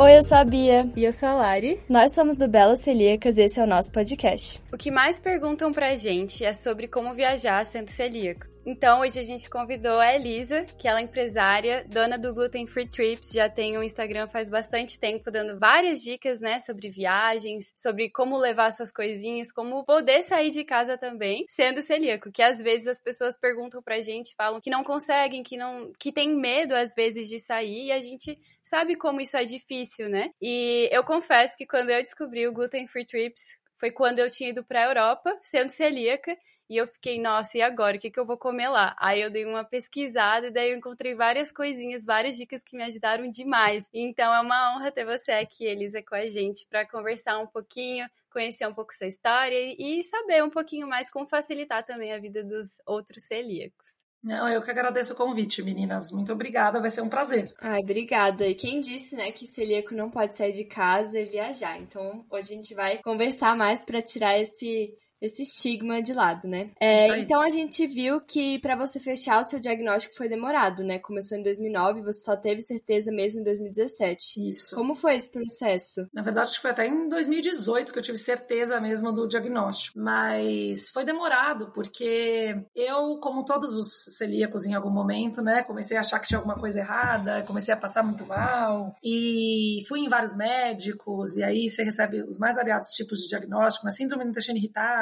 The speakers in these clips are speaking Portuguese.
Oi, eu sou a Bia. E eu sou a Lari. Nós somos do Bela Celíacas e esse é o nosso podcast. O que mais perguntam pra gente é sobre como viajar sendo celíaco. Então, hoje a gente convidou a Elisa, que ela é empresária, dona do Gluten Free Trips, já tem um Instagram faz bastante tempo, dando várias dicas, né, sobre viagens, sobre como levar suas coisinhas, como poder sair de casa também sendo celíaco, que às vezes as pessoas perguntam pra gente, falam que não conseguem, que não, que tem medo às vezes de sair e a gente sabe como isso é difícil, né? E eu confesso que quando eu descobri o Gluten Free Trips, foi quando eu tinha ido pra Europa, sendo celíaca, e eu fiquei, nossa, e agora? O que, que eu vou comer lá? Aí eu dei uma pesquisada e daí eu encontrei várias coisinhas, várias dicas que me ajudaram demais. Então é uma honra ter você aqui, Elisa, com a gente para conversar um pouquinho, conhecer um pouco sua história e saber um pouquinho mais como facilitar também a vida dos outros celíacos. Não, eu que agradeço o convite, meninas. Muito obrigada, vai ser um prazer. Ai, obrigada. E quem disse, né, que celíaco não pode sair de casa e viajar? Então, hoje a gente vai conversar mais para tirar esse esse estigma de lado, né? É, então a gente viu que para você fechar o seu diagnóstico foi demorado, né? Começou em 2009, você só teve certeza mesmo em 2017. Isso. Como foi esse processo? Na verdade, foi até em 2018 que eu tive certeza mesmo do diagnóstico, mas foi demorado porque eu, como todos os celíacos em algum momento, né, comecei a achar que tinha alguma coisa errada, comecei a passar muito mal e fui em vários médicos e aí você recebe os mais variados tipos de diagnóstico, na síndrome do intestino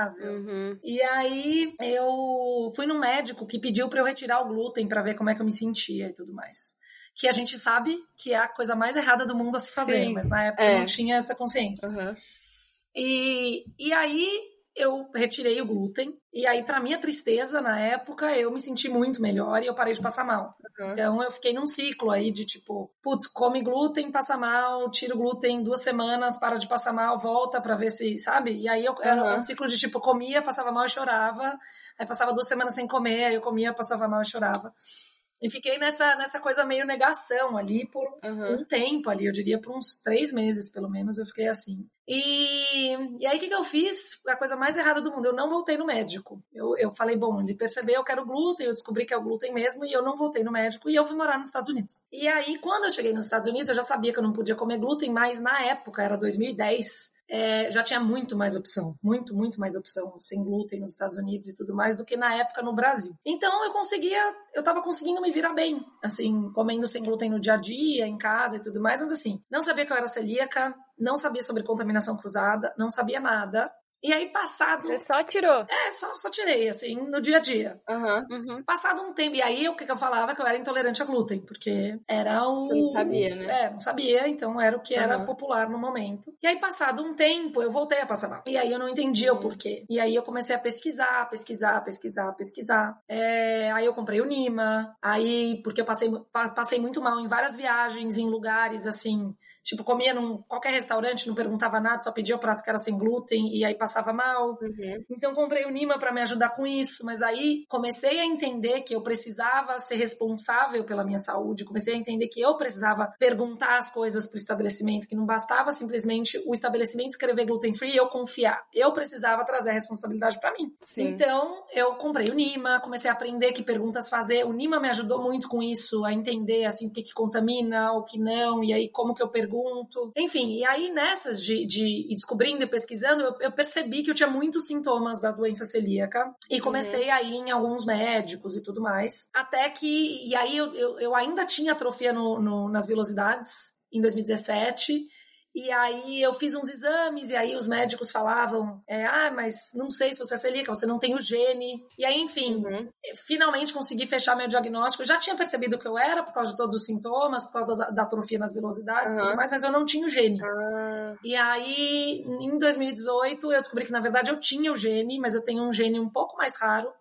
irritável Uhum. E aí eu fui no médico que pediu para eu retirar o glúten para ver como é que eu me sentia e tudo mais. Que a gente sabe que é a coisa mais errada do mundo a se fazer, Sim. mas na época É. eu não tinha essa consciência. Uhum. E, e aí eu retirei o glúten. E aí, para minha tristeza, na época, eu me senti muito melhor e eu parei de passar mal. Uhum. Então eu fiquei num ciclo aí de tipo, putz, come glúten, passa mal, tira o glúten duas semanas, para de passar mal, volta pra ver se, sabe? E aí eu, era Uhum. um ciclo de tipo, comia, passava mal e chorava. Aí passava duas semanas sem comer, aí eu comia, passava mal e chorava. E fiquei nessa, nessa coisa meio negação ali por Uhum. um tempo ali, eu diria por uns três meses, pelo menos, eu fiquei assim. E, e aí, o que, que eu fiz? A coisa mais errada do mundo, eu não voltei no médico. Eu, eu falei, bom, ele percebeu, eu quero glúten, eu descobri que é o glúten mesmo, e eu não voltei no médico, e eu fui morar nos Estados Unidos. E aí, quando eu cheguei nos Estados Unidos, eu já sabia que eu não podia comer glúten, mas na época, era 2010, é, já tinha muito mais opção, muito, muito mais opção sem glúten nos Estados Unidos e tudo mais do que na época no Brasil. Então eu conseguia, eu tava conseguindo me virar bem, assim, comendo sem glúten no dia a dia, em casa e tudo mais, mas assim, não sabia que eu era celíaca, não sabia sobre contaminação cruzada, não sabia nada. E aí, passado. Você só tirou. É, só, só tirei, assim, no dia a dia. Uhum. Uhum. Passado um tempo, e aí o que, que eu falava? Que eu era intolerante a glúten, porque era o. Você não sabia, né? É, não sabia, então era o que era Uhum. popular no momento. E aí, passado um tempo, eu voltei a passar mal. E aí eu não entendia Uhum. o porquê. E aí eu comecei a pesquisar, pesquisar, pesquisar, pesquisar. É, aí eu comprei o Nima, aí, porque eu passei, passei muito mal em várias viagens, em lugares assim. Tipo, comia num qualquer restaurante, não perguntava nada, só pedia o prato que era sem glúten e aí passava mal. Uhum. Então comprei o Nima para me ajudar com isso, mas aí comecei a entender que eu precisava ser responsável pela minha saúde, comecei a entender que eu precisava perguntar as coisas pro estabelecimento, que não bastava simplesmente o estabelecimento escrever gluten free e eu confiar. Eu precisava trazer a responsabilidade para mim. Sim. Então, eu comprei o Nima, comecei a aprender que perguntas fazer. O Nima me ajudou muito com isso, a entender assim o que, que contamina, o que não, e aí como que eu pergunto. Enfim, e aí nessas de, de ir descobrindo e pesquisando, eu, eu percebi que eu tinha muitos sintomas da doença celíaca e comecei a ir em alguns médicos e tudo mais. Até que, e aí eu, eu, eu ainda tinha atrofia no, no- nas velocidades em 2017. E aí eu fiz uns exames, e aí os médicos falavam: é, ah, mas não sei se você é celíaca, você não tem o gene. E aí, enfim, Uhum. finalmente consegui fechar meu diagnóstico. Eu já tinha percebido que eu era por causa de todos os sintomas, por causa da, da atrofia nas velocidades e Aham. tudo mais, mas eu não tinha o gene. Ah, E aí, em 2018, eu descobri que na verdade eu tinha o gene, mas eu tenho um gene um pouco mais raro,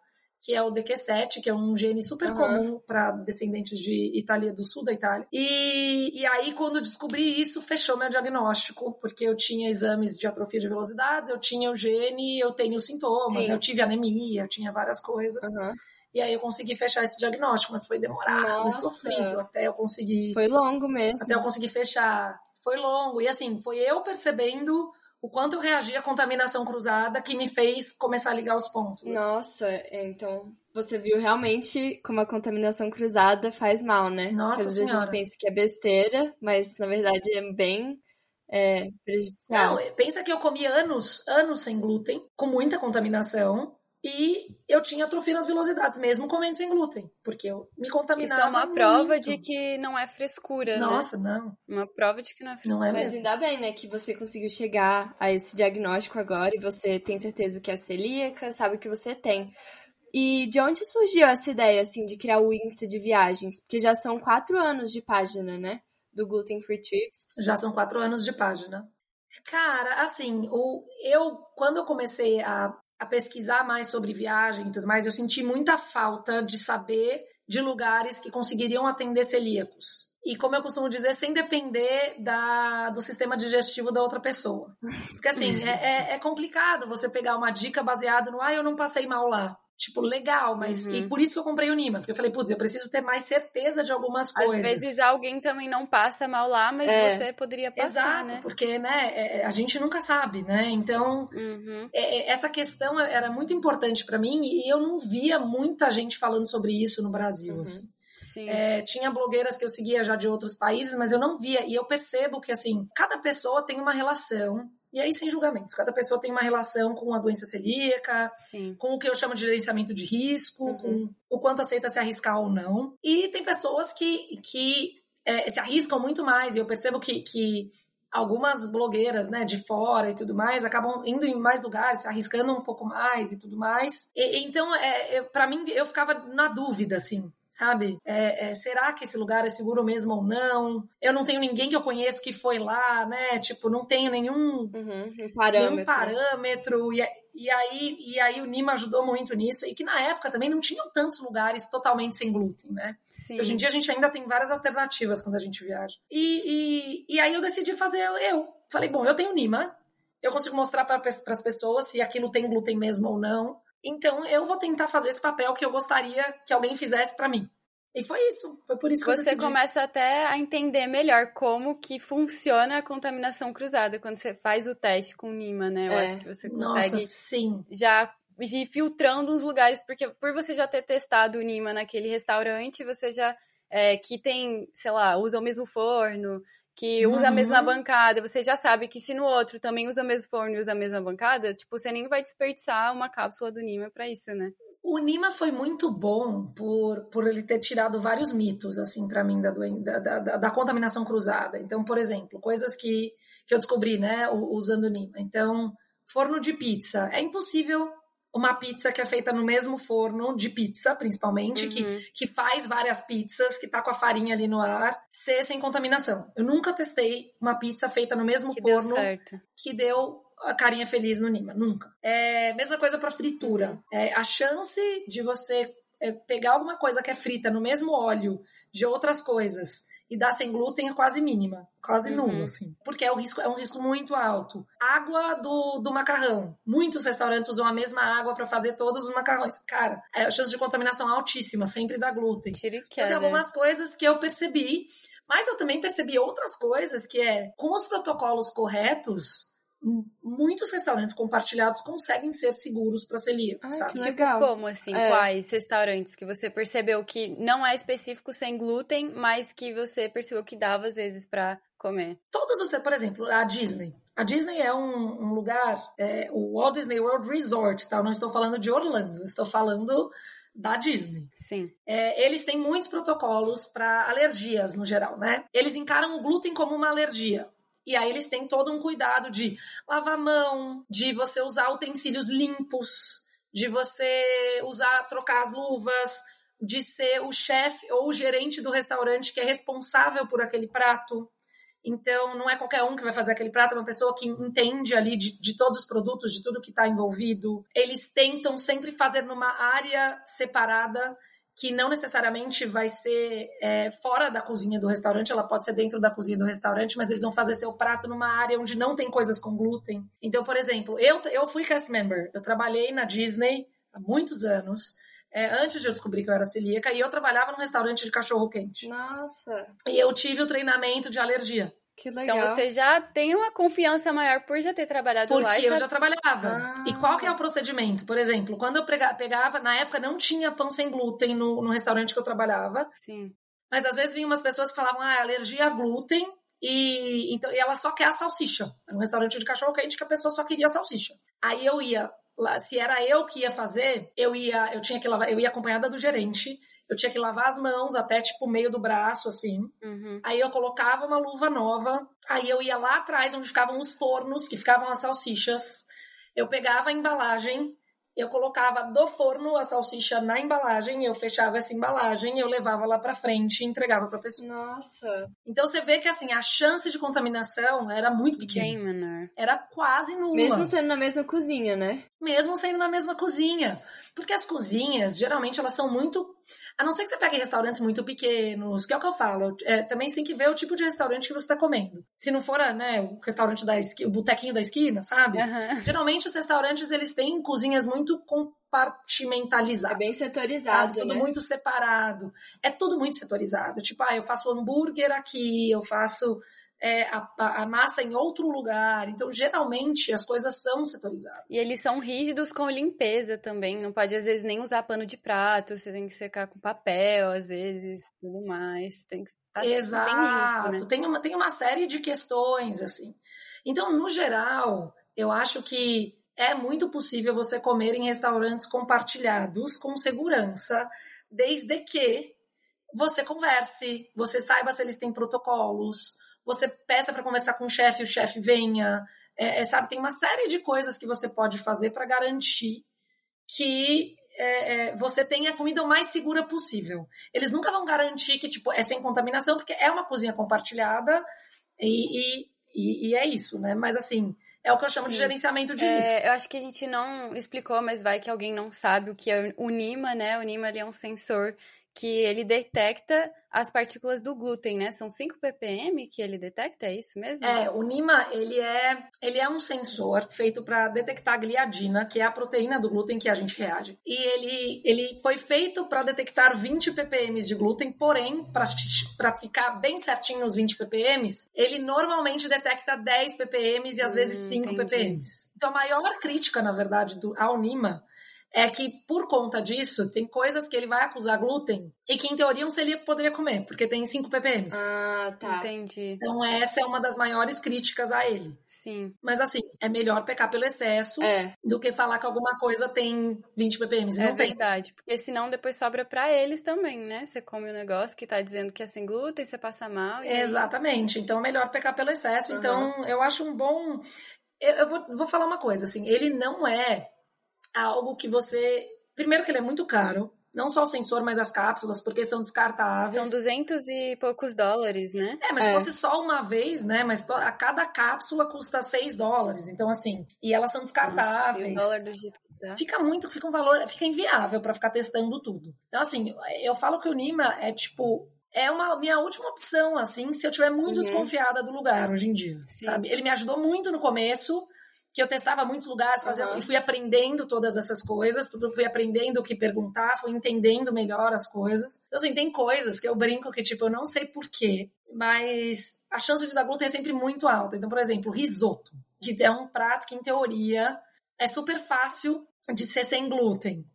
que é o DQ7, que é um gene super Aham. comum para descendentes de Itália, do sul da Itália. E, e aí, quando eu descobri isso, fechou meu diagnóstico, porque eu tinha exames de atrofia de velocidades, eu tinha o gene, eu tenho sintomas, Sim. eu tive anemia, eu tinha várias coisas. aham. E aí eu consegui fechar esse diagnóstico, mas foi demorado, Nossa. sofrido até eu conseguir Foi longo mesmo. até eu conseguir fechar. Foi longo. E assim, foi eu percebendo o quanto eu reagi à contaminação cruzada que me fez começar a ligar os pontos. Nossa, é, então você viu realmente como a contaminação cruzada faz mal, né? Nossa Porque às vezes senhora. a gente pensa que é besteira, mas na verdade é bem é, prejudicial. Não, pensa que eu comi anos, anos sem glúten, com muita contaminação, e eu tinha atrofia nas velocidades, mesmo comendo sem glúten, porque eu me contaminava Isso é uma prova muito. de que não é frescura, Nossa, né? não. Uma prova de que não é frescura. Não é Mas mesmo. ainda bem, né, que você conseguiu chegar a esse diagnóstico agora e você tem certeza que é celíaca, sabe que você tem. E de onde surgiu essa ideia, assim, de criar o Insta de viagens? Porque já são quatro anos de página, né? Do Gluten Free Trips. Já são quatro anos de página. Cara, assim, o, eu, quando eu comecei a, a pesquisar mais sobre viagem e tudo mais, eu senti muita falta de saber de lugares que conseguiriam atender celíacos. E como eu costumo dizer, sem depender da, do sistema digestivo da outra pessoa. Porque assim, é, é, é complicado você pegar uma dica baseada no ah, eu não passei mal lá. Tipo, legal, mas. Uhum. E por isso que eu comprei o Nima. Porque eu falei, putz, eu preciso ter mais certeza de algumas coisas. Às vezes alguém também não passa mal lá, mas É. você poderia passar, Exato, né? porque né, é, a gente nunca sabe, né? Então, Uhum. é, é, essa questão era muito importante para mim e eu não via muita gente falando sobre isso no Brasil. Uhum. assim. Sim. É, tinha blogueiras que eu seguia já de outros países, mas eu não via. E eu percebo que, assim, cada pessoa tem uma relação. E aí, sem julgamentos, cada pessoa tem uma relação com a doença celíaca, Sim. com o que eu chamo de gerenciamento de risco, Uhum. com o quanto aceita se arriscar ou não. E tem pessoas que, que é, se arriscam muito mais. E eu percebo que, que algumas blogueiras, né, de fora e tudo mais, acabam indo em mais lugares, se arriscando um pouco mais e tudo mais. E- então, é, para mim, eu ficava na dúvida, assim. Sabe? É, é, será que esse lugar é seguro mesmo ou não? Eu não tenho ninguém que eu conheço que foi lá, né? Tipo, não tenho nenhum Uhum, um nenhum parâmetro. parâmetro. E, e, aí, e aí o Nima ajudou muito nisso. E que na época também não tinham tantos lugares totalmente sem glúten, né? Sim. Hoje em dia a gente ainda tem várias alternativas quando a gente viaja. E, e, e aí eu decidi fazer eu. Falei, bom, eu tenho Nima, eu consigo mostrar para as pessoas se aquilo tem glúten mesmo ou não. Então eu vou tentar fazer esse papel que eu gostaria que alguém fizesse para mim. E foi isso. Foi por isso que eu Você começa até a entender melhor como que funciona a contaminação cruzada quando você faz o teste com Nima, né? Eu É. acho que você Nossa, consegue sim. já ir filtrando os lugares, porque por você já ter testado o Nima naquele restaurante, você já é, que tem, sei lá, usa o mesmo forno, que usa a Uhum. mesma bancada, você já sabe que se no outro também usa o mesmo forno e usa a mesma bancada, tipo, você nem vai desperdiçar uma cápsula do Nima pra isso, né? O Nima foi muito bom por, por ele ter tirado vários mitos, assim, para mim, da, da, da, da- contaminação cruzada. Então, por exemplo, coisas que, que eu descobri, né, usando o Nima. Então, forno de pizza. É impossível uma pizza que é feita no mesmo forno de pizza, principalmente, que, Uhum. que faz várias pizzas, que tá com a farinha ali no ar, ser sem contaminação. Eu nunca testei uma pizza feita no mesmo Que deu forno certo. que deu a carinha feliz no Nima, nunca. É, mesma coisa para fritura. É, a chance de você é, pegar alguma coisa que é frita no mesmo óleo de outras coisas e dar sem glúten é quase mínima, quase Uhum. nula, assim. Porque é um risco, é um risco muito alto. Água do, do macarrão. Muitos restaurantes usam a mesma água para fazer todos os macarrões. Cara, é, a chance de contaminação é altíssima, sempre dá glúten. Então, Tiriquera. tem algumas coisas que eu percebi, mas eu também percebi outras coisas que é, com os protocolos corretos, muitos restaurantes compartilhados conseguem ser seguros para celíacos, Ai, sabe? que legal. Como assim? É. Quais restaurantes que você percebeu que não é específico sem glúten, mas que você percebeu que dava às vezes pra comer? Todos os, por exemplo, a Disney. A Disney é um, um lugar, é, o Walt Disney World Resort, tá? Eu não estou falando de Orlando, estou falando da Disney. Sim. É, eles têm muitos protocolos para alergias no geral, né? Eles encaram o glúten como uma alergia. E aí eles têm todo um cuidado de lavar a mão, de você usar utensílios limpos, de você usar, trocar as luvas, de ser o chefe ou o gerente do restaurante que é responsável por aquele prato. Então, não é qualquer um que vai fazer aquele prato, é uma pessoa que entende ali de, de todos os produtos, de tudo que está envolvido. Eles tentam sempre fazer numa área separada, que não necessariamente vai ser é, fora da cozinha do restaurante, ela pode ser dentro da cozinha do restaurante, mas eles vão fazer seu prato numa área onde não tem coisas com glúten. Então, por exemplo, eu, eu fui cast member, eu trabalhei na Disney há muitos anos. é, antes de eu descobrir que eu era celíaca, e eu trabalhava num restaurante de cachorro quente. Nossa. E eu tive o treinamento de alergia. Que legal. Então você já tem uma confiança maior por já ter trabalhado Porque lá. Porque eu sabe... já trabalhava. Ah. E qual que é o procedimento? Por exemplo, quando eu pegava, na época não tinha pão sem glúten no, no restaurante que eu trabalhava. Sim. Mas às vezes vinham umas pessoas que falavam, ah, alergia a glúten. E, então, e ela só quer a salsicha. Era um restaurante de cachorro quente que a pessoa só queria a salsicha. Aí eu ia, se era eu que ia fazer, eu ia, eu tinha que lavar, eu ia acompanhada do gerente eu tinha que lavar as mãos até tipo o meio do braço, assim. Uhum. Aí eu colocava uma luva nova, aí eu ia lá atrás onde ficavam os fornos, que ficavam as salsichas. Eu pegava a embalagem, eu colocava do forno a salsicha na embalagem, eu fechava essa embalagem, eu levava lá para frente e entregava para pessoa. Nossa. Então você vê que assim, a chance de contaminação era muito pequena. Bem menor. Era quase nula. Mesmo sendo na mesma cozinha, né? Mesmo sendo na mesma cozinha. Porque as cozinhas, geralmente, elas são muito a não ser que você pegue restaurantes muito pequenos, que é o que eu falo. É, também você tem que ver o tipo de restaurante que você está comendo. Se não for, né, o restaurante da esquina, o botequinho da esquina, sabe? Uhum. Geralmente os restaurantes, eles têm cozinhas muito compartimentalizadas. É bem setorizado, sabe? Tudo né? muito separado. É tudo muito setorizado. Tipo, ah, eu faço hambúrguer aqui, eu faço é, a, a, massa em outro lugar. Então, geralmente, as coisas são setorizadas. E eles são rígidos com limpeza também. Não pode, às vezes, nem usar pano de prato. Você tem que secar com papel, às vezes, tudo mais. Tem que estar tá Exato. bem limpo, né? tem, uma, tem uma série de questões, assim. Então, no geral, eu acho que é muito possível você comer em restaurantes compartilhados com segurança, desde que você converse, você saiba se eles têm protocolos, você peça para conversar com o chefe, o chefe venha. É, é, sabe, tem uma série de coisas que você pode fazer para garantir que é, é, você tenha a comida o mais segura possível. Eles nunca vão garantir que tipo, é sem contaminação, porque é uma cozinha compartilhada e, e, e, e é isso, né? Mas assim, é o que eu chamo Sim. de gerenciamento de é, risco. Eu acho que a gente não explicou, mas vai que alguém não sabe o que é o NIMA, né? O NIMA é um sensor que ele detecta as partículas do glúten, né? São 5 ppm que ele detecta, é isso mesmo? É, o NIMA, ele é, ele é um sensor feito para detectar a gliadina, que é a proteína do glúten que a gente reage. E ele, ele foi feito para detectar 20 ppm de glúten, porém, para ficar bem certinho nos 20 ppm, ele normalmente detecta 10 ppm e às hum, vezes 5 ppm. Então, a maior crítica, na verdade, do, ao NIMA é que por conta disso, tem coisas que ele vai acusar glúten e que em teoria um celíaco poderia comer, porque tem 5 ppm. Ah, tá. Entendi. Então essa é uma das maiores críticas a ele. Sim. Mas assim, é melhor pecar pelo excesso é. do que falar que alguma coisa tem 20 ppm. E é não verdade, porque senão depois sobra para eles também, né? Você come um negócio que tá dizendo que é sem glúten, você passa mal. Exatamente. Aí... Então é melhor pecar pelo excesso. Uhum. Então eu acho um bom. Eu, eu vou, vou falar uma coisa, assim, ele não é algo que você. Primeiro, que ele é muito caro. Não só o sensor, mas as cápsulas, porque são descartáveis. São duzentos e poucos dólares, né? É, mas é. se fosse só uma vez, né? Mas a cada cápsula custa 6 dólares. Então, assim, e elas são descartáveis. Nossa, o dólar do jeito que tá. Fica muito, fica um valor, fica inviável para ficar testando tudo. Então, assim, eu falo que o Nima é tipo é uma minha última opção, assim, se eu tiver muito uhum. desconfiada do lugar hoje em dia, Sim. sabe? Ele me ajudou muito no começo, que eu testava muitos lugares, fazia, uhum. e fui aprendendo todas essas coisas, tudo fui aprendendo o que perguntar, fui entendendo melhor as coisas. Então, assim, tem coisas que eu brinco que, tipo, eu não sei porquê, mas a chance de dar glúten é sempre muito alta. Então, por exemplo, risoto, que é um prato que, em teoria, é super fácil de ser sem glúten.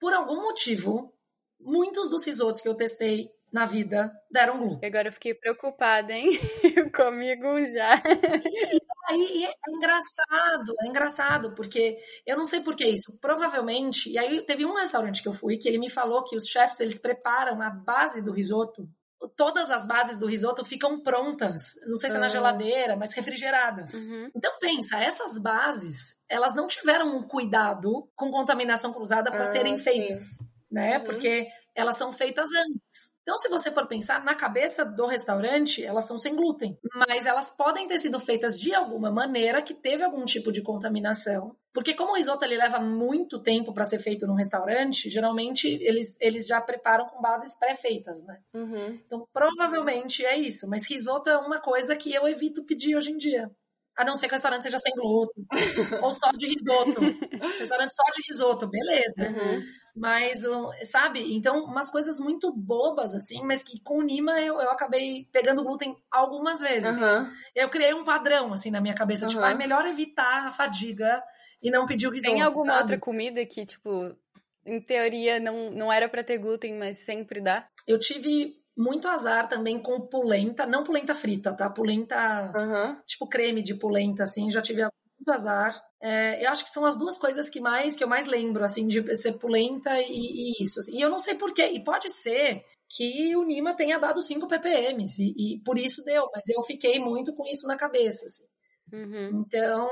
Por algum motivo, muitos dos risotos que eu testei na vida deram glúten. Agora eu fiquei preocupada, hein? Comigo já. Aí é engraçado, é engraçado, porque eu não sei por que isso. Provavelmente, e aí teve um restaurante que eu fui que ele me falou que os chefs eles preparam a base do risoto. Todas as bases do risoto ficam prontas, não sei se é na ah. geladeira, mas refrigeradas. Uhum. Então pensa, essas bases, elas não tiveram um cuidado com contaminação cruzada para ah, serem feitas, né? Uhum. Porque elas são feitas antes. Então, se você for pensar, na cabeça do restaurante, elas são sem glúten, mas elas podem ter sido feitas de alguma maneira que teve algum tipo de contaminação. Porque como o risoto ele leva muito tempo para ser feito num restaurante, geralmente eles, eles já preparam com bases pré-feitas, né? Uhum. Então, provavelmente é isso. Mas risoto é uma coisa que eu evito pedir hoje em dia. A não ser que o restaurante seja sem glúten. ou só de risoto. restaurante só de risoto, beleza. Uhum. Mas, sabe? Então, umas coisas muito bobas, assim, mas que com o Nima eu, eu acabei pegando glúten algumas vezes. Uhum. Eu criei um padrão, assim, na minha cabeça. Uhum. Tipo, ah, é melhor evitar a fadiga e não pedir o risoto, Tem alguma sabe? outra comida que, tipo, em teoria não, não era para ter glúten, mas sempre dá? Eu tive muito azar também com polenta, não polenta frita, tá? Polenta, uhum. tipo creme de polenta, assim, já tive muito azar. É, eu acho que são as duas coisas que mais que eu mais lembro, assim, de ser polenta e, e isso. Assim. E eu não sei porquê, e pode ser que o Nima tenha dado 5 ppm, e, e, por isso deu, mas eu fiquei muito com isso na cabeça, assim. Uhum. Então,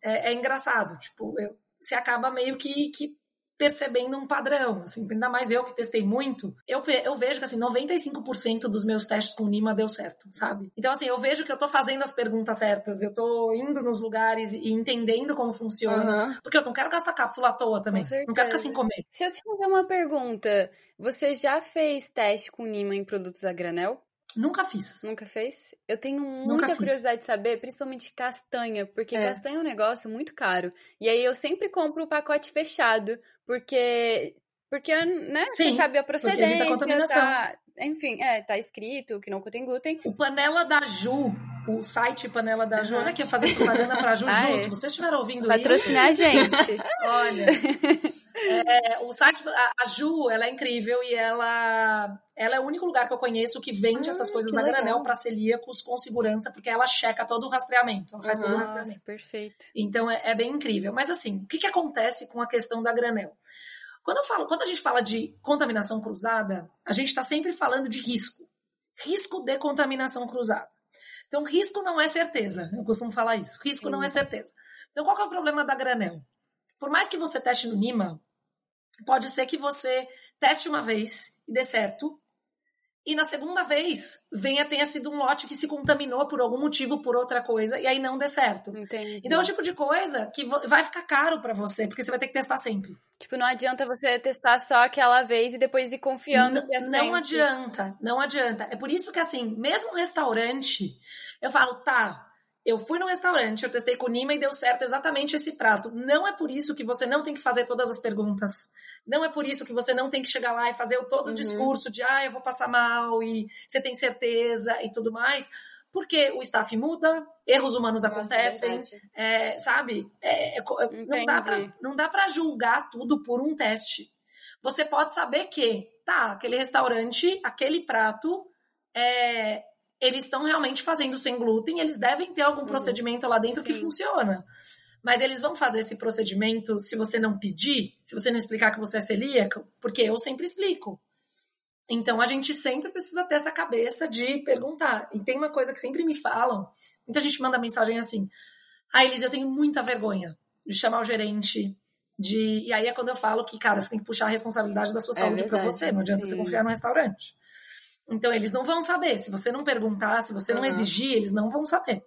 é, é, engraçado, tipo, eu, você acaba meio que, que percebendo um padrão, assim, ainda mais eu que testei muito, eu, eu vejo que, assim, 95% dos meus testes com Nima deu certo, sabe? Então, assim, eu vejo que eu tô fazendo as perguntas certas, eu tô indo nos lugares e entendendo como funciona, uhum. porque eu não quero gastar cápsula à toa também, não quero ficar sem comer. Se eu te fazer uma pergunta, você já fez teste com Nima em produtos a granel? Nunca fiz. Nunca fez? Eu tenho muita curiosidade de saber, principalmente castanha, porque é. castanha é um negócio muito caro. E aí eu sempre compro o pacote fechado, porque porque, né, Sim, você sabe a procedência, tá, enfim, é, tá escrito que não contém glúten. O Panela da Ju, o site Panela da Ju, olha aqui, fazer propaganda pra Ju. ah, Ju, é. se vocês estiverem ouvindo Patrocinar isso... Patrocinar a gente. olha, é, o site, a, Ju, ela é incrível e ela, ela é o único lugar que eu conheço que vende ah, essas coisas a granel para celíacos com segurança, porque ela checa todo o rastreamento, ela faz todo o rastreamento. Perfeito. Então é, é, bem incrível. Mas assim, o que, que acontece com a questão da granel? Quando, eu falo, quando a gente fala de contaminação cruzada, a gente está sempre falando de risco. Risco de contaminação cruzada. Então, risco não é certeza. Eu costumo falar isso. Risco Sim. não é certeza. Então, qual é o problema da granel? Por mais que você teste no NIMA, pode ser que você teste uma vez e dê certo, e na segunda vez venha tenha sido um lote que se contaminou por algum motivo, por outra coisa, e aí não dê certo. Entendi. Então é o tipo de coisa que vai ficar caro para você, porque você vai ter que testar sempre. Tipo, não adianta você testar só aquela vez e depois ir confiando não, é. Não adianta, não adianta. É por isso que, assim, mesmo restaurante, eu falo, tá, eu fui no restaurante, eu testei com o Nima e deu certo exatamente esse prato. Não é por isso que você não tem que fazer todas as perguntas. Não é por isso que você não tem que chegar lá e fazer todo o uhum. discurso de, ah, eu vou passar mal e você tem certeza e tudo mais. Porque o staff muda, erros humanos Nossa, acontecem, é, sabe? É, é, não, dá pra, não dá pra julgar tudo por um teste. Você pode saber que, tá, aquele restaurante, aquele prato, é, eles estão realmente fazendo sem glúten, eles devem ter algum uhum. procedimento lá dentro Sim. que funciona. Mas eles vão fazer esse procedimento se você não pedir, se você não explicar que você é celíaco, porque eu sempre explico. Então a gente sempre precisa ter essa cabeça de perguntar. E tem uma coisa que sempre me falam, muita gente manda mensagem assim: "Ah, Elis, eu tenho muita vergonha de chamar o gerente de e aí é quando eu falo que, cara, você tem que puxar a responsabilidade da sua é saúde para você, não adianta sim. você confiar no restaurante. Então, eles não vão saber. Se você não perguntar, se você não uhum. exigir, eles não vão saber.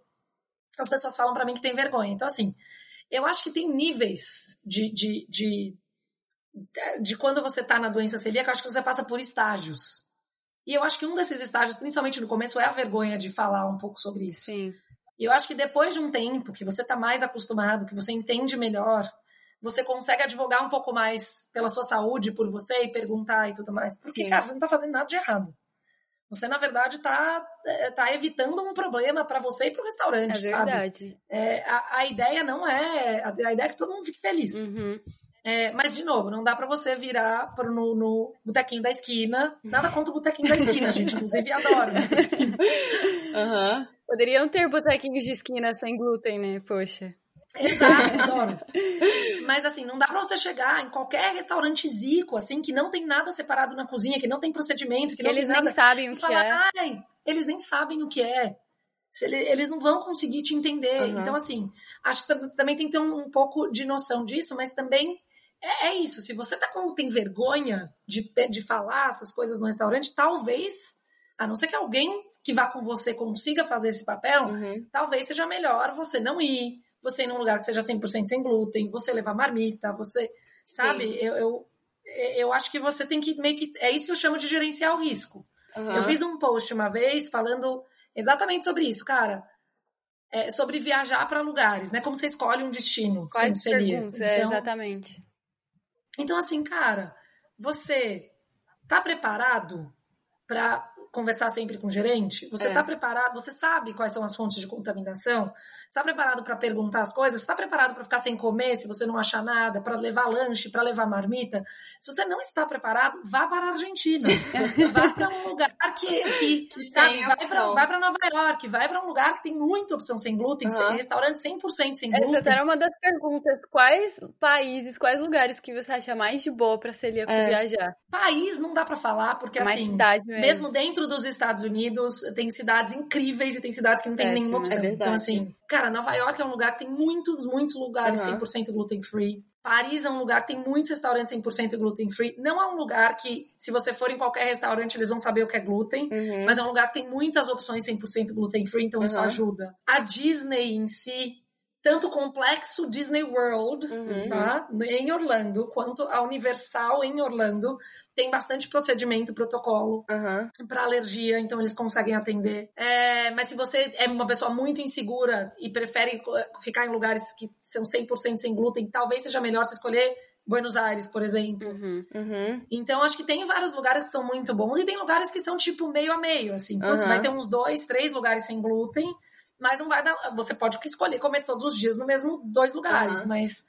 As pessoas falam para mim que tem vergonha. Então, assim, eu acho que tem níveis de, de, de, de quando você tá na doença celíaca, eu acho que você passa por estágios. E eu acho que um desses estágios, principalmente no começo, é a vergonha de falar um pouco sobre isso. Sim. E eu acho que depois de um tempo que você tá mais acostumado, que você entende melhor, você consegue advogar um pouco mais pela sua saúde, por você e perguntar e tudo mais. Porque, Sim. cara, você não tá fazendo nada de errado. Você, na verdade, está é, tá evitando um problema para você e para o restaurante, é verdade. sabe? É, a, a, ideia não é... A, ideia é que todo mundo fique feliz. Uhum. É, mas, de novo, não dá para você virar pro, no, no botequinho da esquina. Nada contra o botequinho da esquina, gente. Inclusive, adoro. Mas, assim... uhum. Poderiam ter botequinhos de esquina sem glúten, né? Poxa. Exato, adoro. Mas assim, não dá pra você chegar em qualquer restaurante zico, assim, que não tem nada separado na cozinha, que não tem procedimento, que, que eles nem sabem o que falar, é. Eles nem sabem o que é. Eles não vão conseguir te entender. Uhum. Então, assim, acho que também tem que ter um, um pouco de noção disso, mas também é, é, isso. Se você tá com, tem vergonha de, de falar essas coisas no restaurante, talvez, a não ser que alguém que vá com você consiga fazer esse papel, uhum. talvez seja melhor você não ir você ir num lugar que seja 100% sem glúten, você levar marmita, você. Sabe? Eu, eu, eu, acho que você tem que meio que. É isso que eu chamo de gerenciar o risco. Uhum. Eu fiz um post uma vez falando exatamente sobre isso, cara. É, sobre viajar para lugares, né? Como você escolhe um destino. Quais perguntas? É, então, exatamente. Então, assim, cara, você tá preparado para conversar sempre com o gerente? Você está é. preparado? Você sabe quais são as fontes de contaminação? Está preparado para perguntar as coisas? Está preparado para ficar sem comer se você não achar nada? Para levar lanche? Para levar marmita? Se você não está preparado, vá para a Argentina. vá para um lugar que, que, que sabe, vai para Nova York, vai para um lugar que tem muita opção sem glúten, uhum. restaurante 100% sem glúten. Essa era uma das perguntas. Quais países, quais lugares que você acha mais de boa para celíaco é. viajar? País não dá para falar, porque Mais assim, cidade mesmo. mesmo dentro dos Estados Unidos, tem cidades incríveis e tem cidades que não tem nenhuma opção. É então, assim, cara, Nova York é um lugar que tem muitos, muitos lugares uhum. 100% gluten free. Paris é um lugar que tem muitos restaurantes 100% gluten free. Não é um lugar que, se você for em qualquer restaurante, eles vão saber o que é gluten, uhum. mas é um lugar que tem muitas opções 100% gluten free, então uhum. isso ajuda. A Disney em si, tanto o complexo Disney World, uhum. tá? Em Orlando, quanto a Universal em Orlando, tem bastante procedimento, protocolo uhum. para alergia, então eles conseguem atender. É, mas se você é uma pessoa muito insegura e prefere ficar em lugares que são 100% sem glúten, talvez seja melhor você escolher Buenos Aires, por exemplo. Uhum, uhum. Então, acho que tem vários lugares que são muito bons e tem lugares que são tipo meio a meio, assim. Putz, uhum. vai ter uns dois, três lugares sem glúten, mas não vai dar. Você pode escolher comer todos os dias no mesmo dois lugares, mas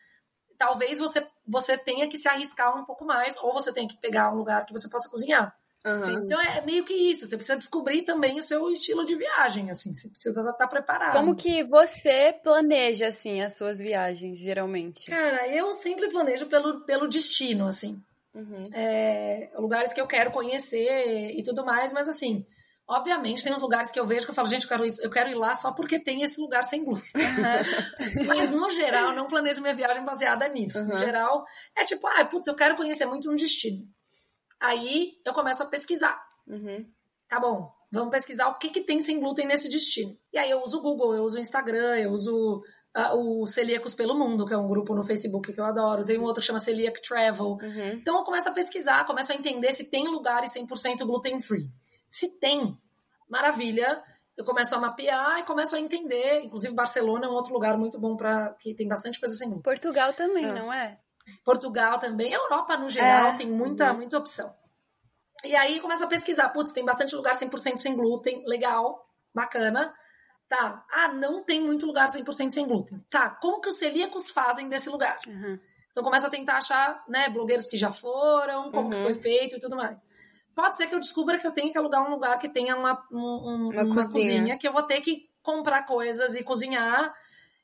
talvez você, você tenha que se arriscar um pouco mais, ou você tem que pegar um lugar que você possa cozinhar. Uhum. Então é meio que isso. Você precisa descobrir também o seu estilo de viagem, assim. Você precisa estar tá preparado. Como que você planeja, assim, as suas viagens, geralmente? Cara, eu sempre planejo pelo, pelo destino, assim. Uhum. É, lugares que eu quero conhecer e tudo mais, mas assim, Obviamente, tem uns lugares que eu vejo que eu falo, gente, eu quero, eu quero ir lá só porque tem esse lugar sem glúten. Uhum. Mas, no geral, não planejo minha viagem baseada nisso. Uhum. No geral, é tipo, ah, putz, eu quero conhecer muito um destino. Aí, eu começo a pesquisar. Uhum. Tá bom, vamos pesquisar o que, que tem sem glúten nesse destino. E aí, eu uso o Google, eu uso o Instagram, eu uso uh, o Celíacos pelo Mundo, que é um grupo no Facebook que eu adoro. Tem um outro que chama Celiac Travel. Uhum. Então, eu começo a pesquisar, começo a entender se tem lugares 100% gluten-free. Se tem, maravilha. Eu começo a mapear e começo a entender. Inclusive, Barcelona é um outro lugar muito bom para que tem bastante coisa sem glúten. Portugal também, é. não é? Portugal também. A Europa, no geral, é. tem muita, uhum. muita opção. E aí começa a pesquisar. Putz, tem bastante lugar 100% sem glúten. Legal, bacana. Tá. Ah, não tem muito lugar 100% sem glúten. Tá. Como que os celíacos fazem desse lugar? Uhum. Então começa a tentar achar, né, blogueiros que já foram, como uhum. foi feito e tudo mais pode ser que eu descubra que eu tenha que alugar um lugar que tenha uma, um, uma, uma cozinha. cozinha. que eu vou ter que comprar coisas e cozinhar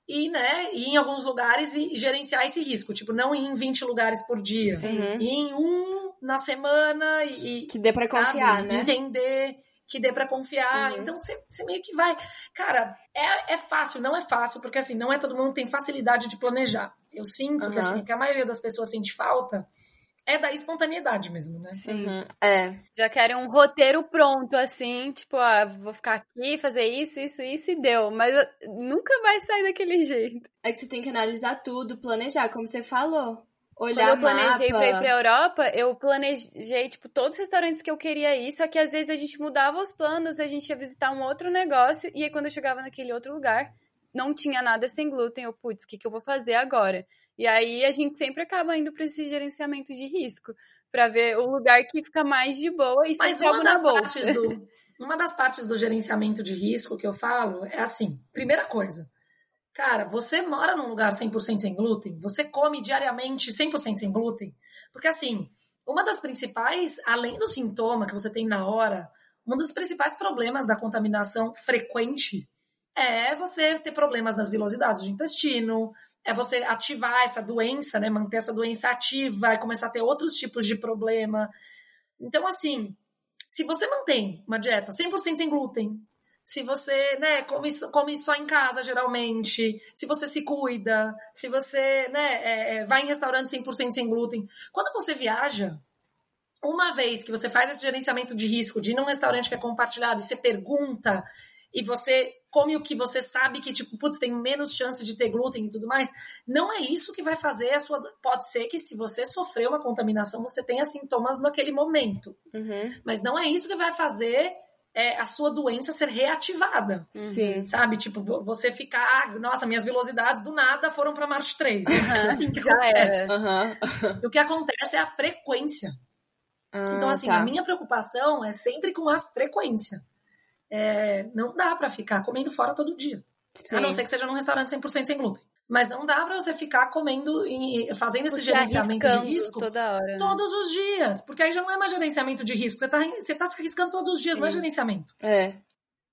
e, né, ir em alguns lugares e gerenciar esse risco. Tipo, não ir em 20 lugares por dia. Sim. Ir em um na semana e. Que dê pra confiar, sabe, né? Entender que dê para confiar. Uhum. Então você, você, meio que vai. Cara, é, é fácil, não é fácil, porque assim, não é todo mundo que tem facilidade de planejar. Eu sinto uhum. que, assim, que a maioria das pessoas sente falta é da espontaneidade mesmo, né? Sim. Uhum. É. Já querem um roteiro pronto, assim, tipo, ah, vou ficar aqui, fazer isso, isso, isso e deu. Mas nunca vai sair daquele jeito. É que você tem que analisar tudo, planejar, como você falou. Olhar Quando eu planejei mapa. pra ir pra Europa, eu planejei, tipo, todos os restaurantes que eu queria ir, só que às vezes a gente mudava os planos, a gente ia visitar um outro negócio, e aí quando eu chegava naquele outro lugar, não tinha nada sem glúten. Eu, putz, o que, que eu vou fazer agora? E aí a gente sempre acaba indo para esse gerenciamento de risco, para ver o lugar que fica mais de boa e Mas uma das na partes do uma das partes do gerenciamento de risco que eu falo é assim: primeira coisa, cara, você mora num lugar 100% sem glúten, você come diariamente 100% sem glúten, porque assim, uma das principais, além do sintoma que você tem na hora, um dos principais problemas da contaminação frequente é você ter problemas nas vilosidades do intestino, é você ativar essa doença, né? Manter essa doença ativa e começar a ter outros tipos de problema. Então, assim, se você mantém uma dieta 100% sem glúten, se você, né, come, come só em casa, geralmente, se você se cuida, se você, né, é, é vai em restaurante 100% sem glúten, quando você viaja, uma vez que você faz esse gerenciamento de risco de ir num restaurante que é compartilhado e você pergunta e você come o que você sabe que, tipo, putz, tem menos chance de ter glúten e tudo mais, não é isso que vai fazer a sua. Pode ser que se você sofreu uma contaminação, você tenha sintomas naquele momento. Uhum. Mas não é isso que vai fazer é, a sua doença ser reativada. Sim. Sabe? Tipo, você ficar, nossa, minhas velocidades do nada foram para March 3. Uhum, assim que já acontece. era. Uhum. O que acontece é a frequência. Ah, Então, assim, tá. a minha preocupação é sempre com a frequência. É, não dá pra ficar comendo fora todo dia. Sim. A não ser que seja num restaurante 100% sem glúten. Mas não dá pra você ficar comendo, e fazendo esse Você gerenciamento de risco toda hora. todos os dias. Porque aí já não é mais gerenciamento de risco. Você tá, você tá se arriscando todos os dias, não é Sim. gerenciamento. É.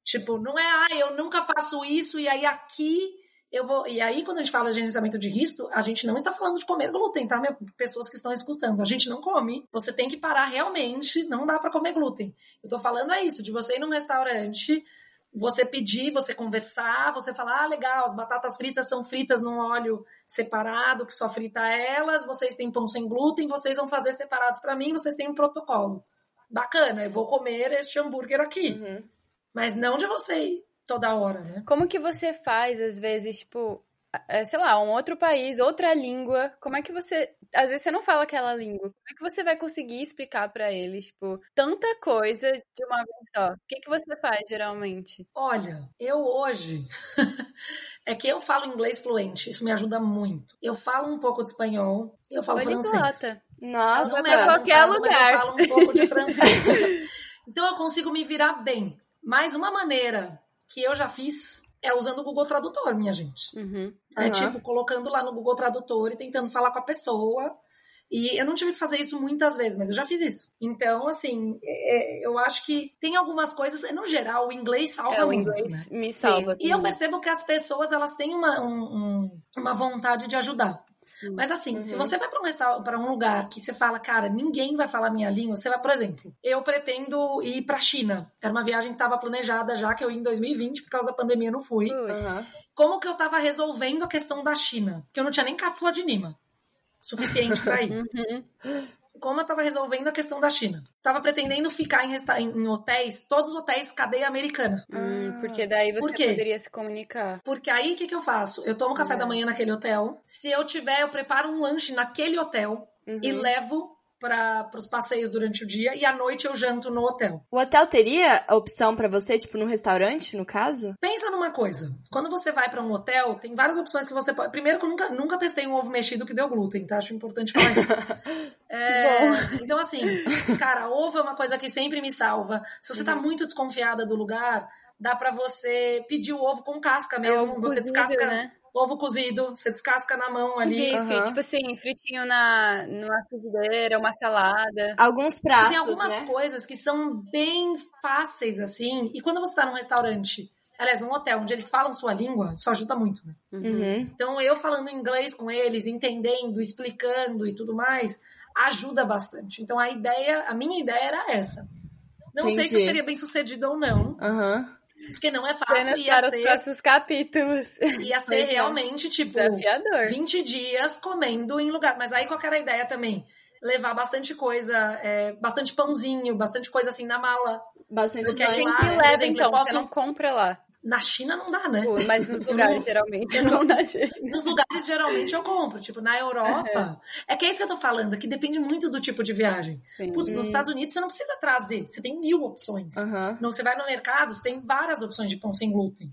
Tipo, não é, ah, eu nunca faço isso e aí aqui eu vou. E aí, quando a gente fala de gerenciamento de risco, a gente não está falando de comer glúten, tá? Pessoas que estão escutando. A gente não come. Você tem que parar realmente, não dá pra comer glúten. Eu tô falando é isso, de você ir num restaurante, você pedir, você conversar, você falar, ah, legal, as batatas fritas são fritas num óleo separado, que só frita elas, vocês têm pão sem glúten, vocês vão fazer separados pra mim, vocês têm um protocolo. Bacana, eu vou comer este hambúrguer aqui. Uhum. Mas não de você ir toda hora, né? Como que você faz, às vezes, tipo, é, sei lá, um outro país, outra língua? Como é que você. Às vezes você não fala aquela língua. Como é que você vai conseguir explicar pra eles, tipo, tanta coisa de uma vez só? O que, que você faz, geralmente? Olha, eu hoje. é que eu falo inglês fluente, isso me ajuda muito. Eu falo um pouco de espanhol, eu falo francês. Poliglota. Nossa, Não é cara. qualquer Mas lugar. eu falo um pouco de francês. então eu consigo me virar bem. Mas uma maneira que eu já fiz é usando o Google Tradutor, minha gente. Uhum. É Aham. tipo, colocando lá no Google Tradutor e tentando falar com a pessoa. E eu não tive que fazer isso muitas vezes, mas eu já fiz isso. Então, assim, é- eu acho que tem algumas coisas, no geral, o inglês salva É, o muito, inglês né? me salva. E eu percebo que as pessoas, elas têm uma, um- um- uma vontade de ajudar. Sim. Mas assim, se Uhum. você vai para um restaurante, para um lugar que você fala, cara, ninguém vai falar minha língua, você vai, por exemplo, eu pretendo ir para China. Era uma viagem que estava planejada já que eu ia em 2020, por causa da pandemia não fui. Ui. Aham. Como que eu tava resolvendo a questão da China? Que eu não tinha nem cápsula de Nima suficiente para ir. Uhum. Como eu tava resolvendo a questão da China? Tava pretendendo ficar em, resta- em- em hotéis, todos os hotéis cadeia americana. Hum, porque daí você Por poderia se comunicar. Porque aí o que, que eu faço? Eu tomo café É. da manhã naquele hotel. Se eu tiver, eu preparo um lanche naquele hotel Uhum. e levo para os passeios durante o dia e à noite eu janto no hotel. O hotel teria a opção pra você, tipo, no restaurante, no caso? Pensa numa coisa. Quando você vai para um hotel, tem várias opções que você pode. Primeiro que eu nunca, nunca testei um ovo mexido que deu glúten, tá? Acho importante falar isso. É, então, assim, cara, ovo é uma coisa que sempre me salva. Se você tá muito desconfiada do lugar, dá pra você pedir o ovo com casca mesmo. ovo você cozido, descasca, né? Ovo cozido, você descasca na mão ali. Bife, Aham. tipo assim, fritinho na, numa frigideira, uma salada. Alguns tem pratos, algumas né? coisas que são bem fáceis, assim. E quando você tá num restaurante, aliás, num hotel, onde eles falam sua língua, isso ajuda muito, né? Uhum. Então, eu falando inglês com eles, entendendo, explicando e tudo mais, ajuda bastante. Então, a ideia, a minha ideia era essa. Não sei se Entendi. seria bem sucedido ou não, Aham. Porque não é fácil. Ia para os ser, próximos capítulos. ia ser Pois é. realmente, tipo, Desafiador. 20 dias comendo em lugar. Mas aí qual era a ideia também? Levar bastante coisa, é, bastante pãozinho, bastante coisa assim na mala. Bastante Porque a gente leva, exemplo, então? eu posso- Você não compra lá. Na China não dá, né? Mas nos lugares, geralmente, não na gente. Nos lugares, geralmente, eu compro. Tipo, na Europa. É que é isso que eu tô falando, que depende muito do tipo de viagem. Sim. Putz, nos Estados Unidos você não precisa trazer, você tem mil opções. Não, você vai no mercado, você tem várias opções de pão sem glúten.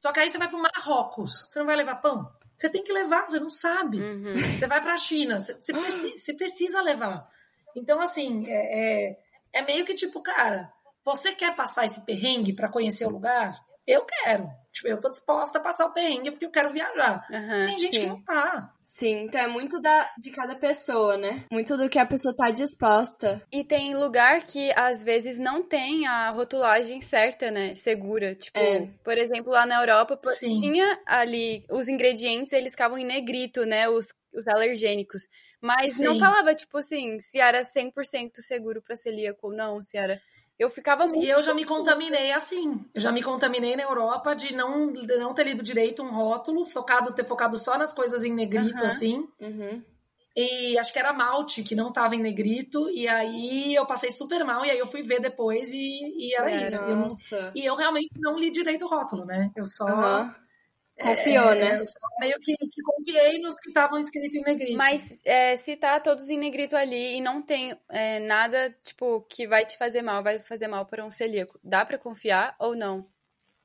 Só que aí você vai pro Marrocos, você não vai levar pão? Você tem que levar, você não sabe. Uhum. Você vai pra China, você, você preci- você precisa levar. Então, assim, é, é, é meio que tipo, cara, você quer passar esse perrengue pra conhecer o lugar? Eu quero. Tipo, eu tô disposta a passar o perrengue porque eu quero viajar. Aham. Tem gente sim. que não tá. Sim, então é muito da, de cada pessoa, né? Muito do que a pessoa tá disposta. E tem lugar que às vezes não tem a rotulagem certa, né? Segura. Tipo, É. por exemplo, lá na Europa Sim. tinha ali os ingredientes, eles ficavam em negrito, né? Os, os alergênicos. Mas não Sim. falava, tipo assim, se era 100% seguro pra celíaco ou não, se era. Eu ficava muito. E eu já me contaminei assim. Eu já me contaminei na Europa de não, de não ter lido direito um rótulo, focado, ter focado só nas coisas em negrito, Aham. assim. Uhum. E acho que era malte que não tava em negrito. E aí eu passei super mal. E aí eu fui ver depois e, e era Era. isso. Eu não- Nossa. e eu realmente não li direito o rótulo, né? Eu só. Aham. Confiou, é, né? Eu meio que, que, confiei nos que estavam escritos em negrito. Mas é, se tá todos em negrito ali e não tem é, nada, tipo, que vai te fazer mal, vai fazer mal para um celíaco, dá para confiar ou não?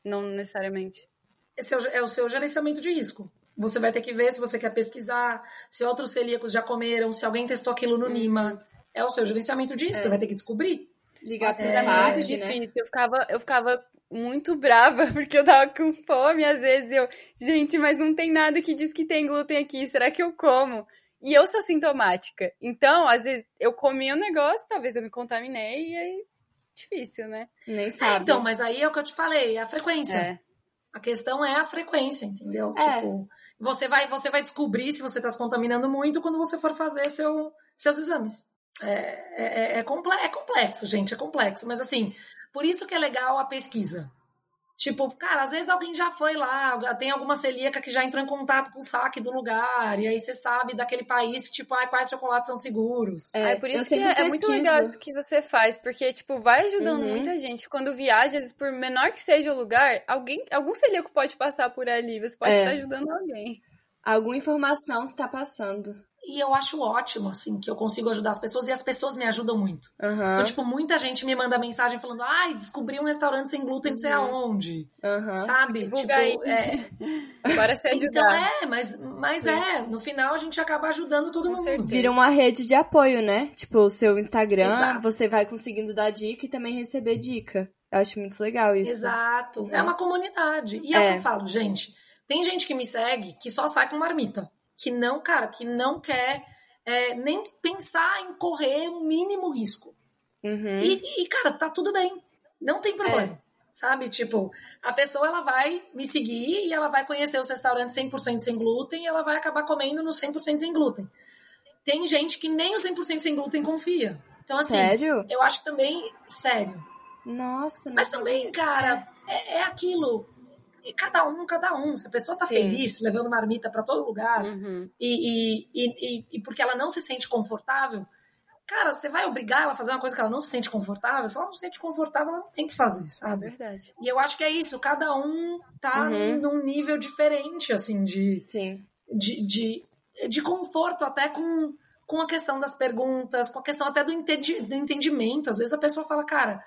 Não necessariamente. Esse é o, é o seu gerenciamento de risco. Você vai ter que ver se você quer pesquisar, se outros celíacos já comeram, se alguém testou aquilo no uhum. Nima. É o seu gerenciamento disso, é. você vai ter que descobrir. Ligar pro é, é muito difícil. Né? Eu ficava, eu ficava muito brava, porque eu tava com fome, às vezes eu, gente, mas não tem nada que diz que tem glúten aqui, será que eu como? E eu sou sintomática. Então, às vezes, eu comi um negócio, talvez eu me contaminei, e aí, difícil, né? Nem sabe. É, então, mas aí é o que eu te falei, é a frequência. É. A questão é a frequência, entendeu? É. Tipo, você vai, você vai descobrir se você está se contaminando muito quando você for fazer seu, seus exames. É, é, é, é complexo, gente, é complexo. Mas assim, por isso que é legal a pesquisa. Tipo, cara, às vezes alguém já foi lá, tem alguma celíaca que já entrou em contato com o saque do lugar, e aí você sabe daquele país, tipo, ah, quais chocolates são seguros. É, é por isso que é, é, muito legal o que você faz, porque, tipo, vai ajudando uhum. muita gente. Quando viaja, às vezes, por menor que seja o lugar, alguém, algum celíaco pode passar por ali, você pode é. estar ajudando alguém. Alguma informação está passando. E eu acho ótimo, assim, que eu consigo ajudar as pessoas e as pessoas me ajudam muito. Uhum. Então, tipo, muita gente me manda mensagem falando, ai, descobri um restaurante sem glúten não sei uhum. aonde. Uhum. Sabe? Divulga tipo, aí. É... Bora se ajudar. Então, é, mas, mas é, no final a gente acaba ajudando todo Com mundo. Certeza. Vira uma rede de apoio, né? Tipo, o seu Instagram, Exato. você vai conseguindo dar dica e também receber dica. Eu acho muito legal isso. Exato. É uma comunidade. E é, é o que eu falo, gente. Tem gente que me segue que só sai com marmita. Que não, cara, que não quer é, nem pensar em correr um mínimo risco. Uhum. E, e, cara, tá tudo bem. Não tem problema. É. Sabe? Tipo, a pessoa ela vai me seguir e ela vai conhecer os restaurantes 100% sem glúten e ela vai acabar comendo no 100% sem glúten. Tem gente que nem o 100% sem glúten confia. Então, assim, sério? eu acho também sério. Nossa, Mas também, cara, é, é aquilo. E cada um, cada um. Se a pessoa tá Sim. feliz, levando marmita para todo lugar, uhum. e, e, e, e, porque ela não se sente confortável, cara, você vai obrigar ela a fazer uma coisa que ela não se sente confortável? Se ela não se sente confortável, ela não tem que fazer, sabe? Verdade. E eu acho que é isso, cada um tá uhum. num nível diferente, assim, de, Sim. de, de, de conforto, até com, com a questão das perguntas, com a questão até do, entendi, do entendimento. Às vezes a pessoa fala, cara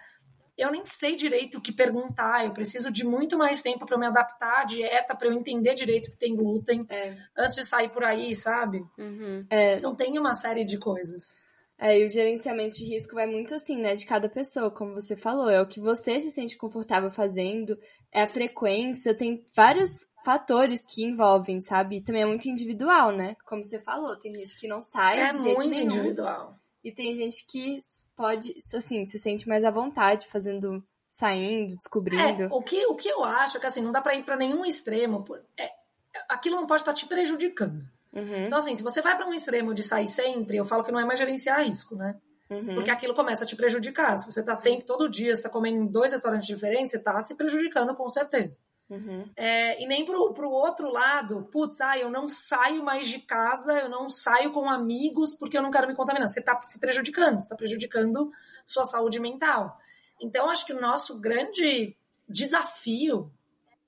eu nem sei direito o que perguntar, eu preciso de muito mais tempo para me adaptar à dieta, para eu entender direito que tem glúten, é. antes de sair por aí, sabe? Uhum. É. Então tem uma série de coisas. É, e o gerenciamento de risco vai muito assim, né, de cada pessoa, como você falou, é o que você se sente confortável fazendo, é a frequência, tem vários fatores que envolvem, sabe? E também é muito individual, né? Como você falou, tem gente que não sai é de jeito nenhum. É muito individual. E tem gente que pode, assim, se sente mais à vontade fazendo, saindo, descobrindo. É, o, que, o que eu acho é que, assim, não dá pra ir pra nenhum extremo. É, aquilo não pode estar te prejudicando. Uhum. Então, assim, se você vai para um extremo de sair sempre, eu falo que não é mais gerenciar risco, né? Uhum. Porque aquilo começa a te prejudicar. Se você tá sempre, todo dia, você tá comendo em dois restaurantes diferentes, você tá se prejudicando com certeza. Uhum. É, e nem pro, pro outro lado, putz, ah, eu não saio mais de casa, eu não saio com amigos porque eu não quero me contaminar. Você tá se prejudicando, você tá prejudicando sua saúde mental. Então, acho que o nosso grande desafio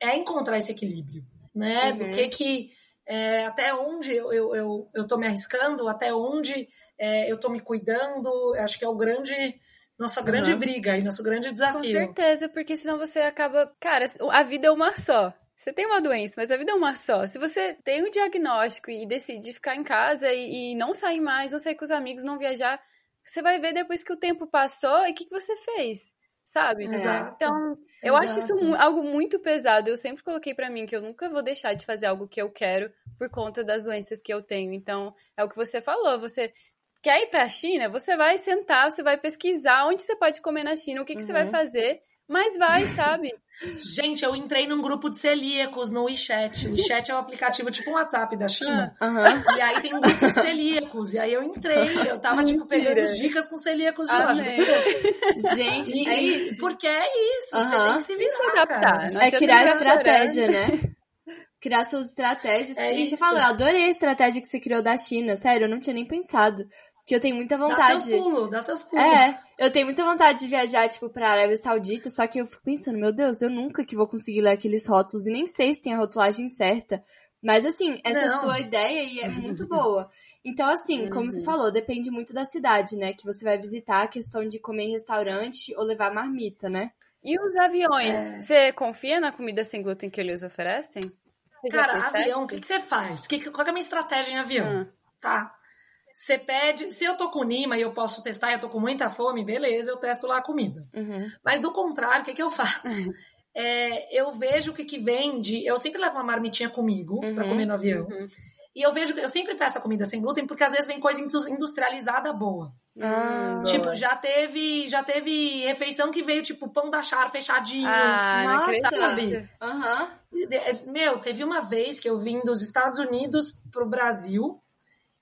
é encontrar esse equilíbrio, né? Uhum. Do que que, é, até onde eu, eu, eu, eu tô me arriscando, até onde é, eu tô me cuidando, acho que é o grande nossa grande uhum. briga e nosso grande desafio. Com certeza, porque senão você acaba. Cara, a vida é uma só. Você tem uma doença, mas a vida é uma só. Se você tem um diagnóstico e decide ficar em casa e, e não sair mais, não sair com os amigos, não viajar, você vai ver depois que o tempo passou e o que, que você fez sabe? Exato. Então, eu Exato. acho isso algo muito pesado. Eu sempre coloquei para mim que eu nunca vou deixar de fazer algo que eu quero por conta das doenças que eu tenho. Então, é o que você falou, você quer ir para a China, você vai sentar, você vai pesquisar onde você pode comer na China, o que, que uhum. você vai uhum. fazer, mas vai, sabe? Gente, eu entrei num grupo de celíacos no WeChat. O WeChat é um aplicativo tipo um WhatsApp da China. Uhum. E aí tem um grupo de celíacos. E aí eu entrei, eu tava, tipo, pegando dicas com celíacos de lá. Gente, e, é isso. Porque é isso, uhum. você tem que se virar, adaptar. É criar estratégia, né? criar suas estratégias. É e você falou, eu adorei a estratégia que você criou da China. Sério, eu não tinha nem pensado. Que eu tenho muita vontade. Dá seus pulos, dá seus pulos. É, eu tenho muita vontade de viajar, tipo, pra Arábia Saudita, só que eu fico pensando, meu Deus, eu nunca que vou conseguir ler aqueles rótulos e nem sei se tem a rotulagem certa. Mas assim, essa Não. sua ideia aí é muito boa. Então, assim, como você falou, depende muito da cidade, né? Que você vai visitar, a questão de comer em restaurante ou levar marmita, né? E os aviões? É. Você confia na comida sem glúten que eles oferecem? Você Cara, avião, o que, que você faz? Que, qual é a minha estratégia em avião? Ah. Tá. Você pede. Se eu tô com Nima e eu posso testar e eu tô com muita fome, beleza, eu testo lá a comida. Uhum. Mas do contrário, o que, que eu faço? Uhum. É, eu vejo o que, que vende. Eu sempre levo uma marmitinha comigo uhum. para comer no avião. Uhum. E eu vejo, eu sempre peço a comida sem glúten, porque às vezes vem coisa industrializada boa. Ah, tipo, já teve, já teve refeição que veio, tipo, pão da char fechadinho. Ah, Nossa. sabe? Uhum. Meu, teve uma vez que eu vim dos Estados Unidos pro Brasil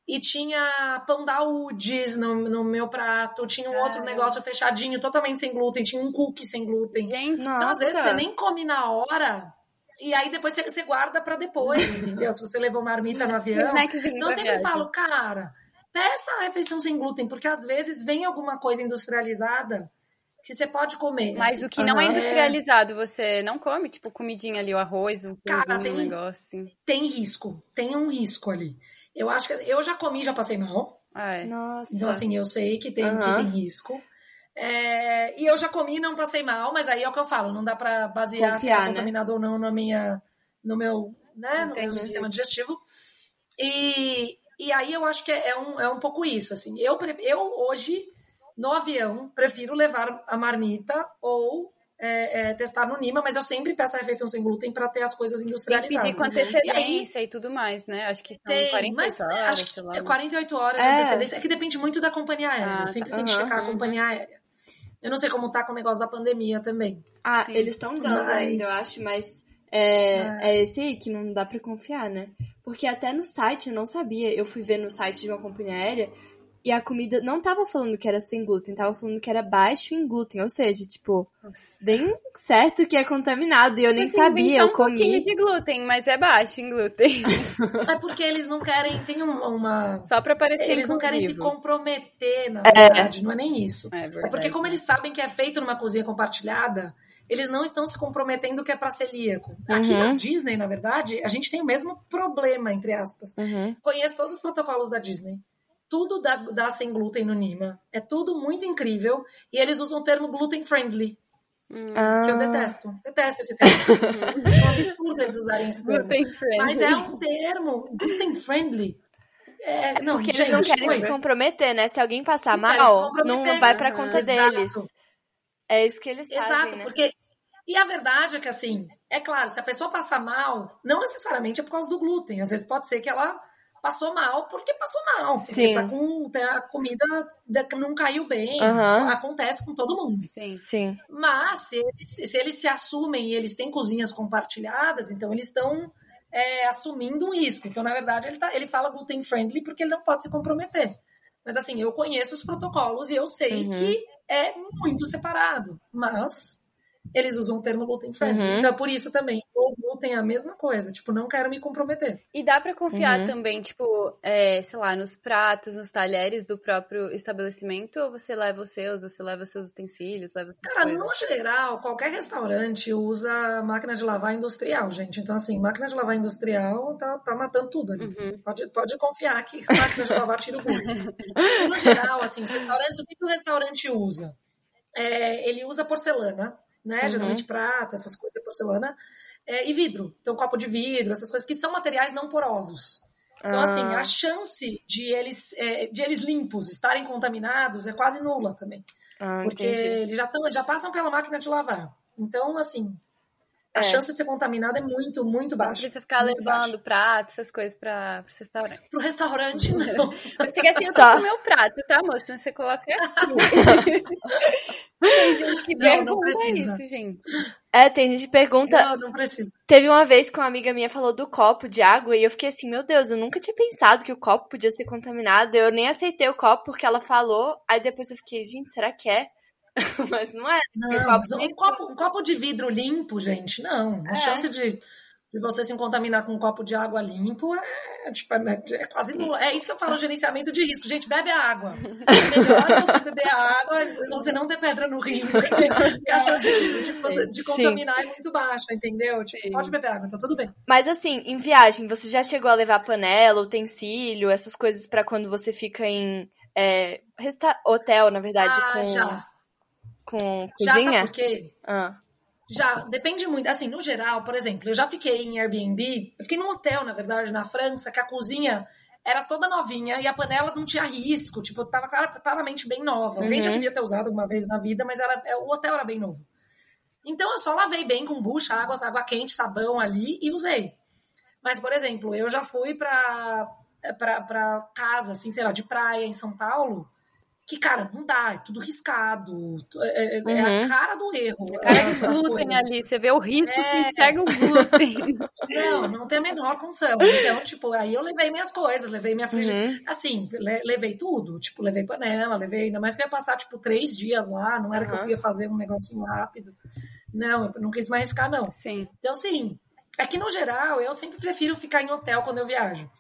e tinha pão da Udis no, no meu prato, tinha um Caramba. outro negócio fechadinho, totalmente sem glúten, tinha um cookie sem glúten. Gente, então, às vezes, você nem come na hora, e aí depois você, você guarda para depois, entendeu? Se você levou marmita no avião. Então eu sempre falo, cara, peça a refeição sem glúten, porque às vezes vem alguma coisa industrializada que você pode comer. Mas assim. o que não uhum. é industrializado, você não come? Tipo, comidinha ali, o arroz, um, cara, tem, um negócio assim. Tem risco, tem um risco ali. Eu acho que eu já comi, já passei mal. É. Nossa. Então, assim, eu sei que tem, uhum. que tem risco. É, e eu já comi e não passei mal, mas aí é o que eu falo, não dá para basear Confiar, se é né? contaminado ou não na minha, no meu, né, no meu sistema digestivo. E, e aí eu acho que é, é, um, é um pouco isso, assim. Eu, eu hoje, no avião, prefiro levar a marmita ou é, é, testar no Nima, mas eu sempre peço a refeição sem glúten para ter as coisas industrializadas. Tem que pedir com antecedência e, aí, e, tudo mais, né? Acho que são tem, 48 horas, sei lá. 48 horas de é. antecedência. É que depende muito da companhia aérea. Ah, sempre tá. tem que checar a companhia aérea. Eu não sei como tá com o negócio da pandemia também. Ah, Sim. eles estão dando mas... ainda, eu acho, mas é, é. é esse aí que não dá para confiar, né? Porque até no site eu não sabia. Eu fui ver no site de uma companhia aérea e a comida não tava falando que era sem glúten, tava falando que era baixo em glúten. Ou seja, tipo, Nossa. bem certo que é contaminado. E eu nem assim, sabia, eu comi. um pouquinho de glúten, mas é baixo em glúten. é porque eles não querem, tem uma... Só pra parecer Eles não querem se comprometer, na é. verdade. É. Não é nem isso. É, verdade, é porque como eles sabem que é feito numa cozinha compartilhada, eles não estão se comprometendo que é para celíaco. Aqui uhum. na Disney, na verdade, a gente tem o mesmo problema, entre aspas. Uhum. Conheço todos os protocolos da Disney tudo dá, dá sem glúten no Nima. É tudo muito incrível. E eles usam o termo gluten friendly. Hum. Que eu detesto. Detesto esse termo. é um absurdo eles usarem esse termo. Gluten friendly. Mas é um termo gluten friendly. É, não, Porque gente, eles não querem foi. se comprometer, né? Se alguém passar não mal, não vai pra conta deles. É isso que eles Exato, fazem, né? porque... E a verdade é que, assim, é claro, se a pessoa passar mal, não necessariamente é por causa do glúten. Às vezes pode ser que ela passou mal porque passou mal. Sim. Porque tá com, a comida não caiu bem. Uhum. Acontece com todo mundo. Sim. Sim. Mas se eles, se eles se assumem e eles têm cozinhas compartilhadas, então eles estão é, assumindo um risco. Então, na verdade, ele, tá, ele fala gluten friendly porque ele não pode se comprometer. Mas assim, eu conheço os protocolos e eu sei uhum. que é muito separado. Mas eles usam o termo gluten friendly. Uhum. Então, por isso também, o glúten é a mesma coisa. Tipo, não quero me comprometer. E dá para confiar uhum. também, tipo, é, sei lá, nos pratos, nos talheres do próprio estabelecimento? Ou você leva os seus, você leva seus utensílios, leva Cara, no geral, qualquer restaurante usa máquina de lavar industrial, gente. Então, assim, máquina de lavar industrial tá, tá matando tudo ali. Uhum. Pode, pode confiar que a máquina de lavar tira o glúten. no geral, assim, os restaurantes, o que o restaurante usa? É, ele usa porcelana, né? Uhum. Geralmente prato, essas coisas, porcelana. É, e vidro. Então, copo de vidro, essas coisas que são materiais não porosos. Então, assim, ah. assim, a chance de eles, é, de eles limpos estarem contaminados é quase nula também. Ah, porque entendi. eles já, tão, já passam pela máquina de lavar. Então, assim, a é. chance de ser contaminada é muito, muito baixa. Não precisa ficar levando baixo. prato, essas coisas para o restaurante. Pro restaurante, não. Chega assim, eu tô com o meu prato, tá, moça? Você coloca aqui. tem gente que não, pergunta não isso, gente. É, tem gente que pergunta. Não, não precisa. Teve uma vez que uma amiga minha falou do copo de água e eu fiquei assim, meu Deus, eu nunca tinha pensado que o copo podia ser contaminado. Eu nem aceitei o copo porque ela falou. Aí depois eu fiquei, gente, será que é? Mas não é. Não, copo... Um, copo, um, copo, de vidro limpo, gente, não. A é. chance de de você se contaminar com um copo de água limpo é, tipo, é, é quase nulo. É isso que eu falo, gerenciamento de risco. Gente, bebe a água. É melhor você beber a água e você não ter pedra no rim, porque a chance de, de, de contaminar é muito baixa, entendeu? Tipo, pode beber água, tá tudo bem. Mas assim, em viagem, você já chegou a levar panela, utensílio, essas coisas para quando você fica em é, hotel, na verdade, ah, com, já. Com cozinha? Já, sabe por quê? Ah. Já, depende muito. Assim, no geral, por exemplo, eu já fiquei em Airbnb, eu fiquei num hotel, na verdade, na França, que a cozinha era toda novinha e a panela não tinha risco, tipo, tava claramente bem nova. Alguém já uhum. devia ter usado alguma vez na vida, mas era, é, o hotel era bem novo. Então eu só lavei bem com bucha, água, água quente, sabão ali e usei. Mas, por exemplo, eu já fui pra, pra, pra casa, assim, sei lá, de praia em São Paulo, que, cara, não dá, é tudo riscado, é, é, uhum. é a uhum. cara do erro. A cara do glúten ali, você vê o risco é... que enxerga o glúten. Não, não tem a menor condição. Então, tipo, aí eu levei minhas coisas, levei minha frigideira, uhum. assim, levei tudo, tipo, levei panela, levei, ainda mais que ia passar, tipo, três dias lá, não era uhum. que eu ia fazer um negocinho rápido. Não, eu não quis mais riscar, não. Sim. Então, sim, é que no geral, eu sempre prefiro ficar em hotel quando eu viajo.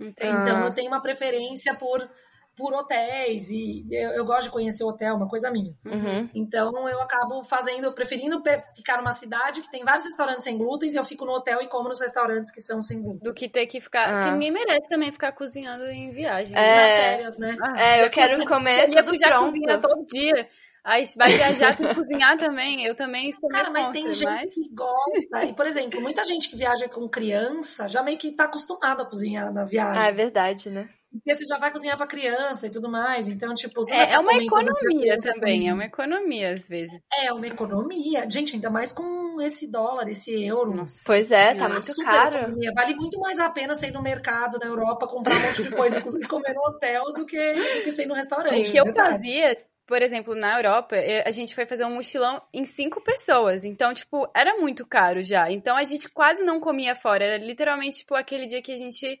Então, eu tenho uma preferência por por hotéis e eu, eu, gosto de conhecer o hotel, uma coisa minha. Uhum. Então eu acabo fazendo, preferindo ficar numa cidade que tem vários restaurantes sem glúten e eu fico no hotel e como nos restaurantes que são sem glúten. Do que ter que ficar. Ah. Que ninguém merece também ficar cozinhando em viagem. É, nas férias, né? É, eu quero comer tudo já pronto. cozinha todo dia. Aí vai viajar tem que cozinhar também. Eu também estou Cara, mas contra, tem gente mas... que gosta. E, por exemplo, muita gente que viaja com criança já meio que tá acostumada a cozinhar na viagem. Ah, é verdade, né? Porque você já vai cozinhar para criança e tudo mais. Então, tipo, é, é uma economia também, é uma economia às vezes. É uma economia. Gente, ainda mais com esse dólar, esse euro. Nossa, pois é, tá muito caro. Economia. Vale muito mais a pena você ir no mercado na Europa, comprar um monte de coisa e comer no hotel do que, do que você ir no restaurante. O que eu fazia por exemplo, na Europa, a gente foi fazer um mochilão em cinco pessoas. Então, tipo, era muito caro já. Então, a gente quase não comia fora. Era literalmente, tipo, aquele dia que a gente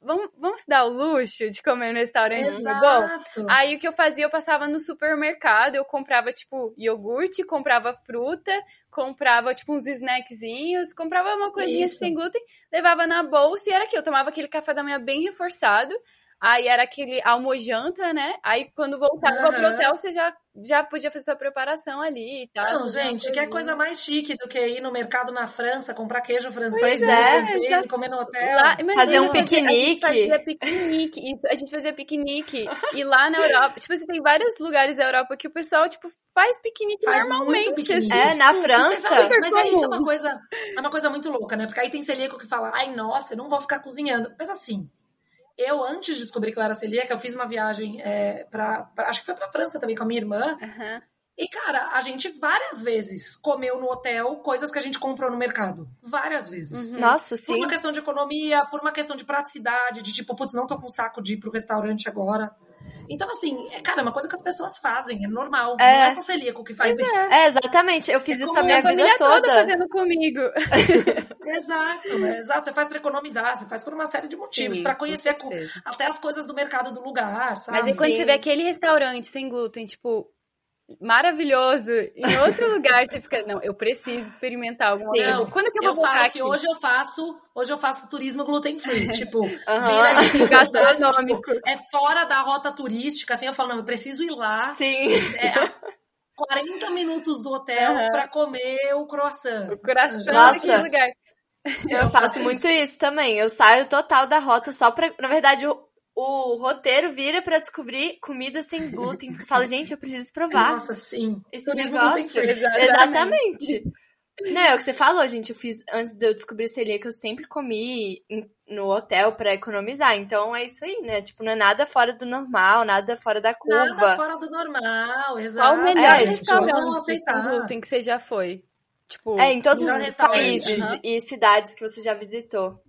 Vamos, vamos dar o luxo de comer no restaurante bom? Aí o que eu fazia, eu passava no supermercado, eu comprava, tipo, iogurte, comprava fruta, comprava, tipo, uns snackzinhos, comprava uma coisinha Isso. sem glúten, levava na bolsa e era aquilo. Eu tomava aquele café da manhã bem reforçado. Aí era aquele almojanta, né? Aí quando voltava uhum. pro hotel, você já, já podia fazer sua preparação ali e tal. Não, gente, que é coisa mais chique do que ir no mercado na França, comprar queijo francês, pois é, francês e comer no hotel. Lá, imagina, fazer um piquenique. A gente fazia piquenique. Isso, a gente fazia piquenique. e lá na Europa, tipo assim, tem vários lugares da Europa que o pessoal, tipo, faz piquenique faz normalmente. Piquenique. Assim, é, na França. Mas é isso é uma coisa, é uma coisa muito louca, né? Porque aí tem celíaco que fala, ai, nossa, eu não vou ficar cozinhando. Mas assim, eu, antes de descobrir que eu era celíaca, eu fiz uma viagem é, para Acho que foi pra França também com a minha irmã. Uhum. E, cara, a gente várias vezes comeu no hotel coisas que a gente comprou no mercado. Várias vezes. Uhum. Nossa, sim. Por uma questão de economia, por uma questão de praticidade, de tipo, putz, não tô com saco de ir pro restaurante agora. Então, assim, é, cara, é uma coisa que as pessoas fazem, é normal. É. Não é só celíaco que faz é. isso. É, exatamente. Eu fiz é isso a minha vida toda. toda fazendo comigo. exato, exato. Você faz pra economizar, você faz por uma série de motivos, para conhecer até as coisas do mercado do lugar, sabe? Mas e quando Sim. você vê aquele restaurante sem glúten, tipo, maravilhoso. Em outro lugar você fica não eu preciso experimentar alguma coisa. Quando que eu, eu vou voltar aqui? que hoje eu faço hoje eu faço turismo gluten free tipo uhum. vira gastronômico. é fora da rota turística assim eu falo não eu preciso ir lá sim. é, 40 minutos do hotel uhum. para comer o croissant. O croissant nossa. lugar. eu faço muito isso também. Eu saio total da rota só para na verdade eu o roteiro vira para descobrir comida sem glúten. Porque fala, gente, eu preciso provar. Nossa, sim. Esse Turismo negócio. Exatamente. exatamente. Não, é o que você falou, gente. Eu fiz, antes de eu descobrir celíaca, eu sempre comi no hotel para economizar. Então é isso aí, né? Tipo, não é nada fora do normal, nada fora da curva. Nada fora do normal, exato. Qual o melhor é, restaurante sem glúten que você já foi? Tipo, é, em todos os países uhum. e cidades que você já visitou.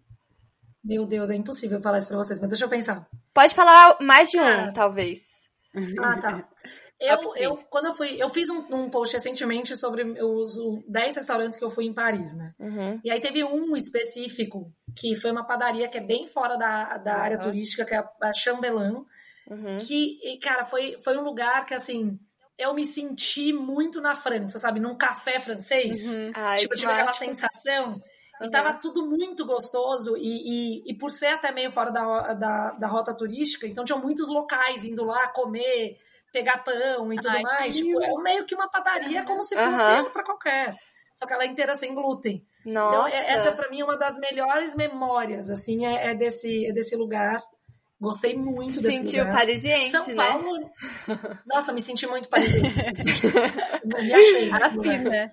Meu Deus, é impossível falar isso pra vocês, mas deixa eu pensar. Pode falar mais de um, ah. talvez. Ah, tá. Eu, eu, quando eu fui, eu fiz um, um, post recentemente sobre os 10 restaurantes que eu fui em Paris, né? Uhum. E aí teve um específico, que foi uma padaria que é bem fora da, da uhum. área turística, que é a, Chambellan. Uhum. Que, cara, foi, foi um lugar que, assim, eu me senti muito na França, sabe? Num café francês. Uhum. Ai, tipo, eu tive aquela sensação E tava tudo muito gostoso, e, e, e, por ser até meio fora da, da, da, rota turística, então tinham muitos locais indo lá comer, pegar pão e tudo Ai, mais. Tipo, é meio que uma padaria como se fosse uhum. outra qualquer. Só que ela é inteira sem glúten. Nossa. Então, essa para mim é uma das melhores memórias, assim, é, é, desse, é desse lugar. Gostei muito Se desse sentiu lugar. parisiense, São né? Paulo... né? Nossa, me senti muito parisiense. me achei. Maravilha.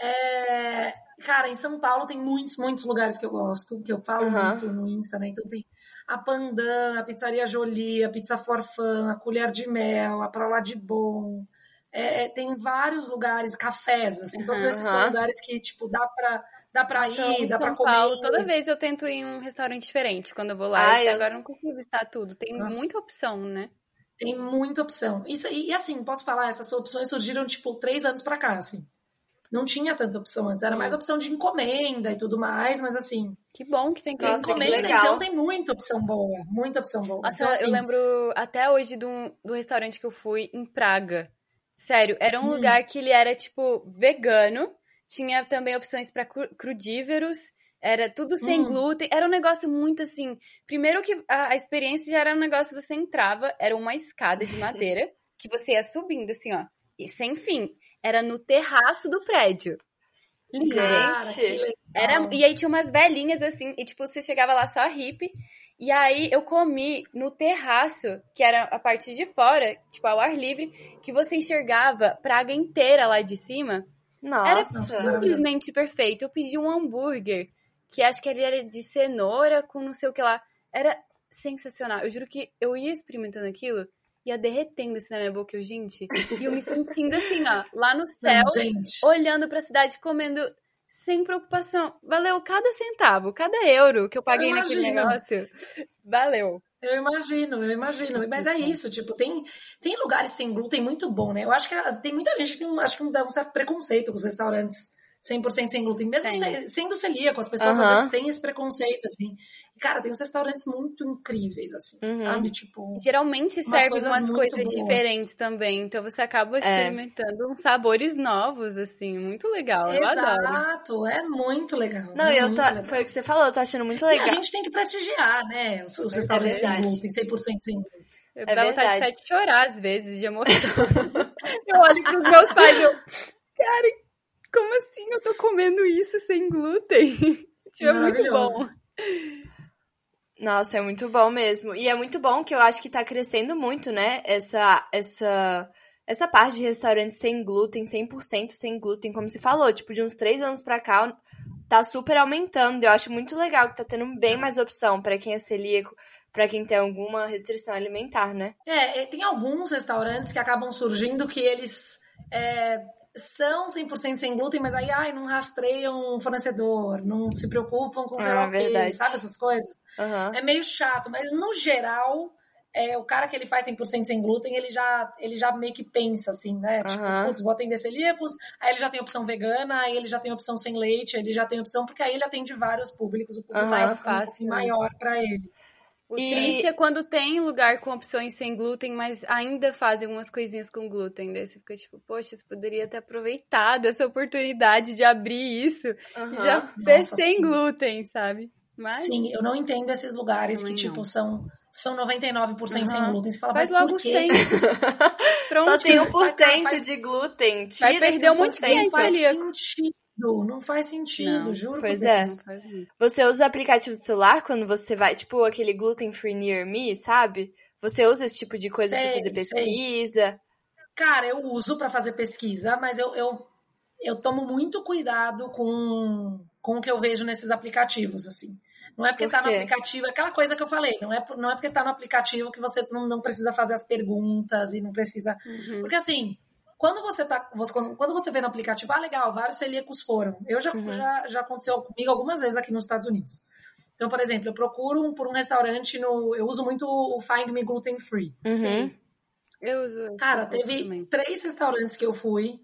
É... Cara, em São Paulo tem muitos, muitos lugares que eu gosto, que eu falo uhum. muito no Insta, né? Então tem a Pandan, a Pizzaria Jolie, a Pizza Forfã, a Colher de Mel, a Pra Lá de Bom. É, é, tem vários lugares, cafés, assim, todos esses uhum. são lugares que, tipo, dá pra, dá pra ir, dá pra comer. Paulo, toda vez eu tento ir em um restaurante diferente quando eu vou lá, Ai, e agora eu não consigo visitar tudo. Tem Nossa. muita opção, né? Tem muita opção. Isso, e, e assim, posso falar, essas opções surgiram, tipo, três anos pra cá, assim não tinha tanta opção antes, era mais opção de encomenda e tudo mais, mas assim. Que bom que tem que Nossa, encomenda, que legal. então tem muita opção boa, muita opção boa. Nossa, então, assim, eu lembro até hoje do, do restaurante que eu fui em Praga. Sério, era um hum. lugar que ele era tipo vegano, tinha também opções para crudíveros, era tudo sem hum. glúten, era um negócio muito assim. Primeiro que a, a experiência já era um negócio que você entrava, era uma escada de madeira que você ia subindo assim, ó, e sem fim era no terraço do prédio. Gente, era e aí tinha umas velhinhas assim, e tipo, você chegava lá só hippie, e aí eu comi no terraço, que era a parte de fora, tipo, ao ar livre, que você enxergava Praga inteira lá de cima. Nossa. Era simplesmente perfeito. Eu pedi um hambúrguer, que acho que ele era de cenoura com não sei o que lá. Era sensacional. Eu juro que eu ia experimentando aquilo ia derretendo assim na minha boca, eu, gente. E eu me sentindo assim, ó, lá no céu, Não, olhando pra cidade, comendo sem preocupação. Valeu cada centavo, cada euro que eu paguei eu naquele negócio. Valeu. Eu imagino, eu imagino. Mas é isso, tipo, tem, tem lugares sem glúten muito bom, né? Eu acho que tem muita gente que tem, acho que um certo preconceito com os restaurantes 100% sem glúten. Mesmo se, sendo celíaco, as pessoas uhum. às vezes têm esse preconceito, assim. Cara, tem uns restaurantes muito incríveis, assim, uhum. sabe? Tipo. Geralmente serve umas coisas, umas coisas diferentes também. Então você acaba é. experimentando é. uns sabores novos, assim. Muito legal. Eu Exato, adoro. Exato, é muito legal. Não, é eu tô, legal. foi o que você falou, eu tô achando muito legal. E a gente tem que prestigiar, né? Os, os é restaurantes sem glúten, 100% sem glúten. Eu é dá vontade até de chorar às vezes, de emoção. eu olho pros meus pais e eu. Cara, como assim eu tô comendo isso sem glúten? tipo, é muito bom. Nossa, é muito bom mesmo. E é muito bom que eu acho que tá crescendo muito, né? Essa, essa, essa parte de restaurantes sem glúten, 100% sem glúten, como se falou. Tipo, de uns três anos pra cá, tá super aumentando. Eu acho muito legal que tá tendo bem mais opção para quem é celíaco, para quem tem alguma restrição alimentar, né? É, tem alguns restaurantes que acabam surgindo que eles é, são 100% sem glúten, mas aí, ai, não rastreiam um fornecedor, não se preocupam com sei ah, lá o quê, sabe essas coisas? Uhum. É meio chato, mas no geral, é, o cara que ele faz 100% sem glúten, ele já, ele já meio que pensa assim, né? Tipo, uhum. putz, vou atender celíacos, aí ele já tem opção vegana, aí ele já tem opção sem leite, ele já tem opção, porque aí ele atende vários públicos, o público uhum, mais fácil, um maior para ele. O e... triste é quando tem lugar com opções sem glúten, mas ainda fazem algumas coisinhas com glúten. Daí você fica tipo, poxa, você poderia ter aproveitado essa oportunidade de abrir isso uhum. já ser sem sim. glúten, sabe? Mas... Sim, eu não entendo esses lugares que, tipo, são são 99% uhum. sem glúten. Você fala, faz mas logo 100. Pronto. Só tem 1% faz... de glúten. Tira Vai perder um monte de Não faz sentido. Não faz sentido, não, juro. Pois é. Você usa aplicativo de celular quando você vai, tipo aquele Gluten Free Near Me, sabe? Você usa esse tipo de coisa para fazer pesquisa? Sei. Cara, eu uso para fazer pesquisa, mas eu, eu, eu tomo muito cuidado com, com o que eu vejo nesses aplicativos, assim. Não é porque Por tá no aplicativo, é aquela coisa que eu falei, não é, não é porque tá no aplicativo que você não, não precisa fazer as perguntas e não precisa. Uhum. Porque assim, quando você tá. Quando, quando você vê no aplicativo, ah, legal, vários celíacos foram. Eu já, uhum. já, já aconteceu comigo algumas vezes aqui nos Estados Unidos. Então, por exemplo, eu procuro um, por um restaurante no. Eu uso muito o Find Me Gluten Free. Uhum. Eu uso. Cara, teve também. três restaurantes que eu fui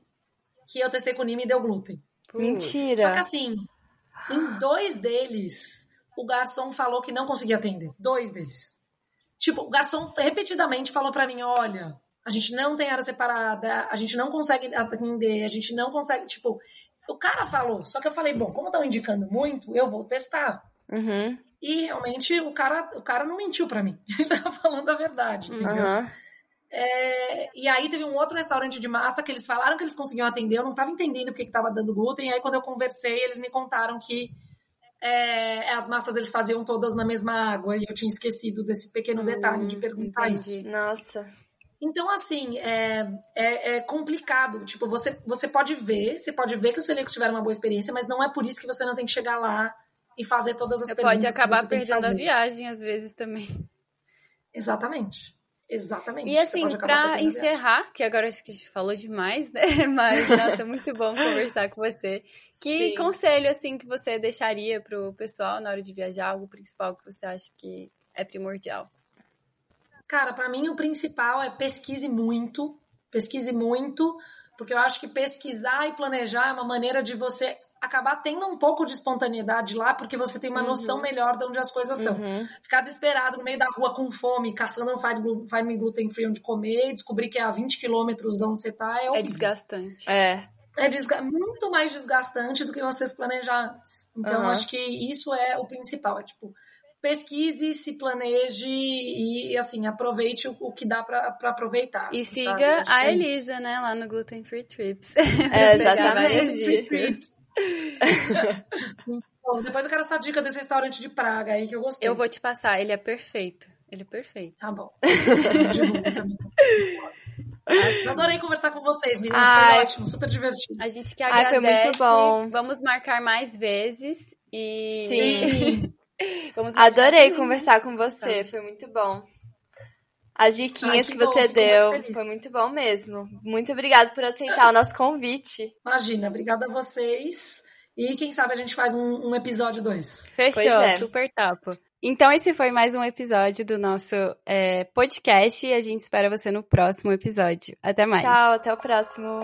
que eu testei com o Nime e deu glúten. Mentira. Só que assim, em dois deles, o garçom falou que não conseguia atender. Dois deles. Tipo, o garçom repetidamente falou para mim: olha, a gente não tem área separada, a gente não consegue atender, a gente não consegue, tipo, O cara falou, só que eu falei, bom, como estão indicando muito, eu vou testar. Uhum. E realmente o cara, o cara não mentiu para mim. Ele tava falando a verdade, entendeu? Uhum. É, e aí teve um outro restaurante de massa que eles falaram que eles conseguiam atender, eu não estava entendendo porque que estava dando glúten, e aí quando eu conversei, eles me contaram que é, as massas eles faziam todas na mesma água, e eu tinha esquecido desse pequeno hum, detalhe de perguntar entendi. isso. Nossa. Então, assim, é, é, é, complicado. Tipo, você, você pode ver, você pode ver que os celíacos tiveram uma boa experiência, mas não é por isso que você não tem que chegar lá e fazer todas as você perguntas. Você pode acabar perdendo a viagem, às vezes, também. Exatamente. Exatamente. E assim, para encerrar, que agora acho que a gente falou demais, né? Mas, nossa, é muito bom conversar com você. Que Sim. conselho, assim, que você deixaria pro pessoal na hora de viajar? Algo principal que você acha que é primordial? Cara, para mim o principal é pesquise muito. Pesquise muito, porque eu acho que pesquisar e planejar é uma maneira de você acabar tendo um pouco de espontaneidade lá, porque você tem uma uhum. noção melhor de onde as coisas estão. Uhum. Ficar desesperado no meio da rua com fome, caçando um Find Gluten Free onde comer, e descobrir que é a 20 quilômetros de onde você tá, é, é desgastante. É. É desga muito mais desgastante do que vocês planejar antes. Então, uhum. acho que isso é o principal. É tipo, pesquise, se planeje e, assim, aproveite o, o que dá para aproveitar. E assim, siga a é Elisa, né, lá no Gluten Free Trips. É, exatamente. Bom, depois eu quero essa dica desse restaurante de Praga aí que eu gostei. Eu vou te passar, ele é perfeito. Ele é perfeito. Tá bom. Adorei conversar com vocês, meninas. Ai, foi ótimo, super divertido. A gente que agradece. Ai, foi muito bom. Vamos marcar mais vezes. E... Sim. Adorei conversar com você, tá. foi muito bom. As diquinhas Ai, que, que bom, você deu, muito foi muito bom mesmo. Muito obrigada por aceitar o nosso convite. Imagina, obrigada a vocês. E quem sabe a gente faz um, um episódio 2. Fechou, é. super top. Então, esse foi mais um episódio do nosso é, podcast e a gente espera você no próximo episódio. Até mais. Tchau, até o próximo.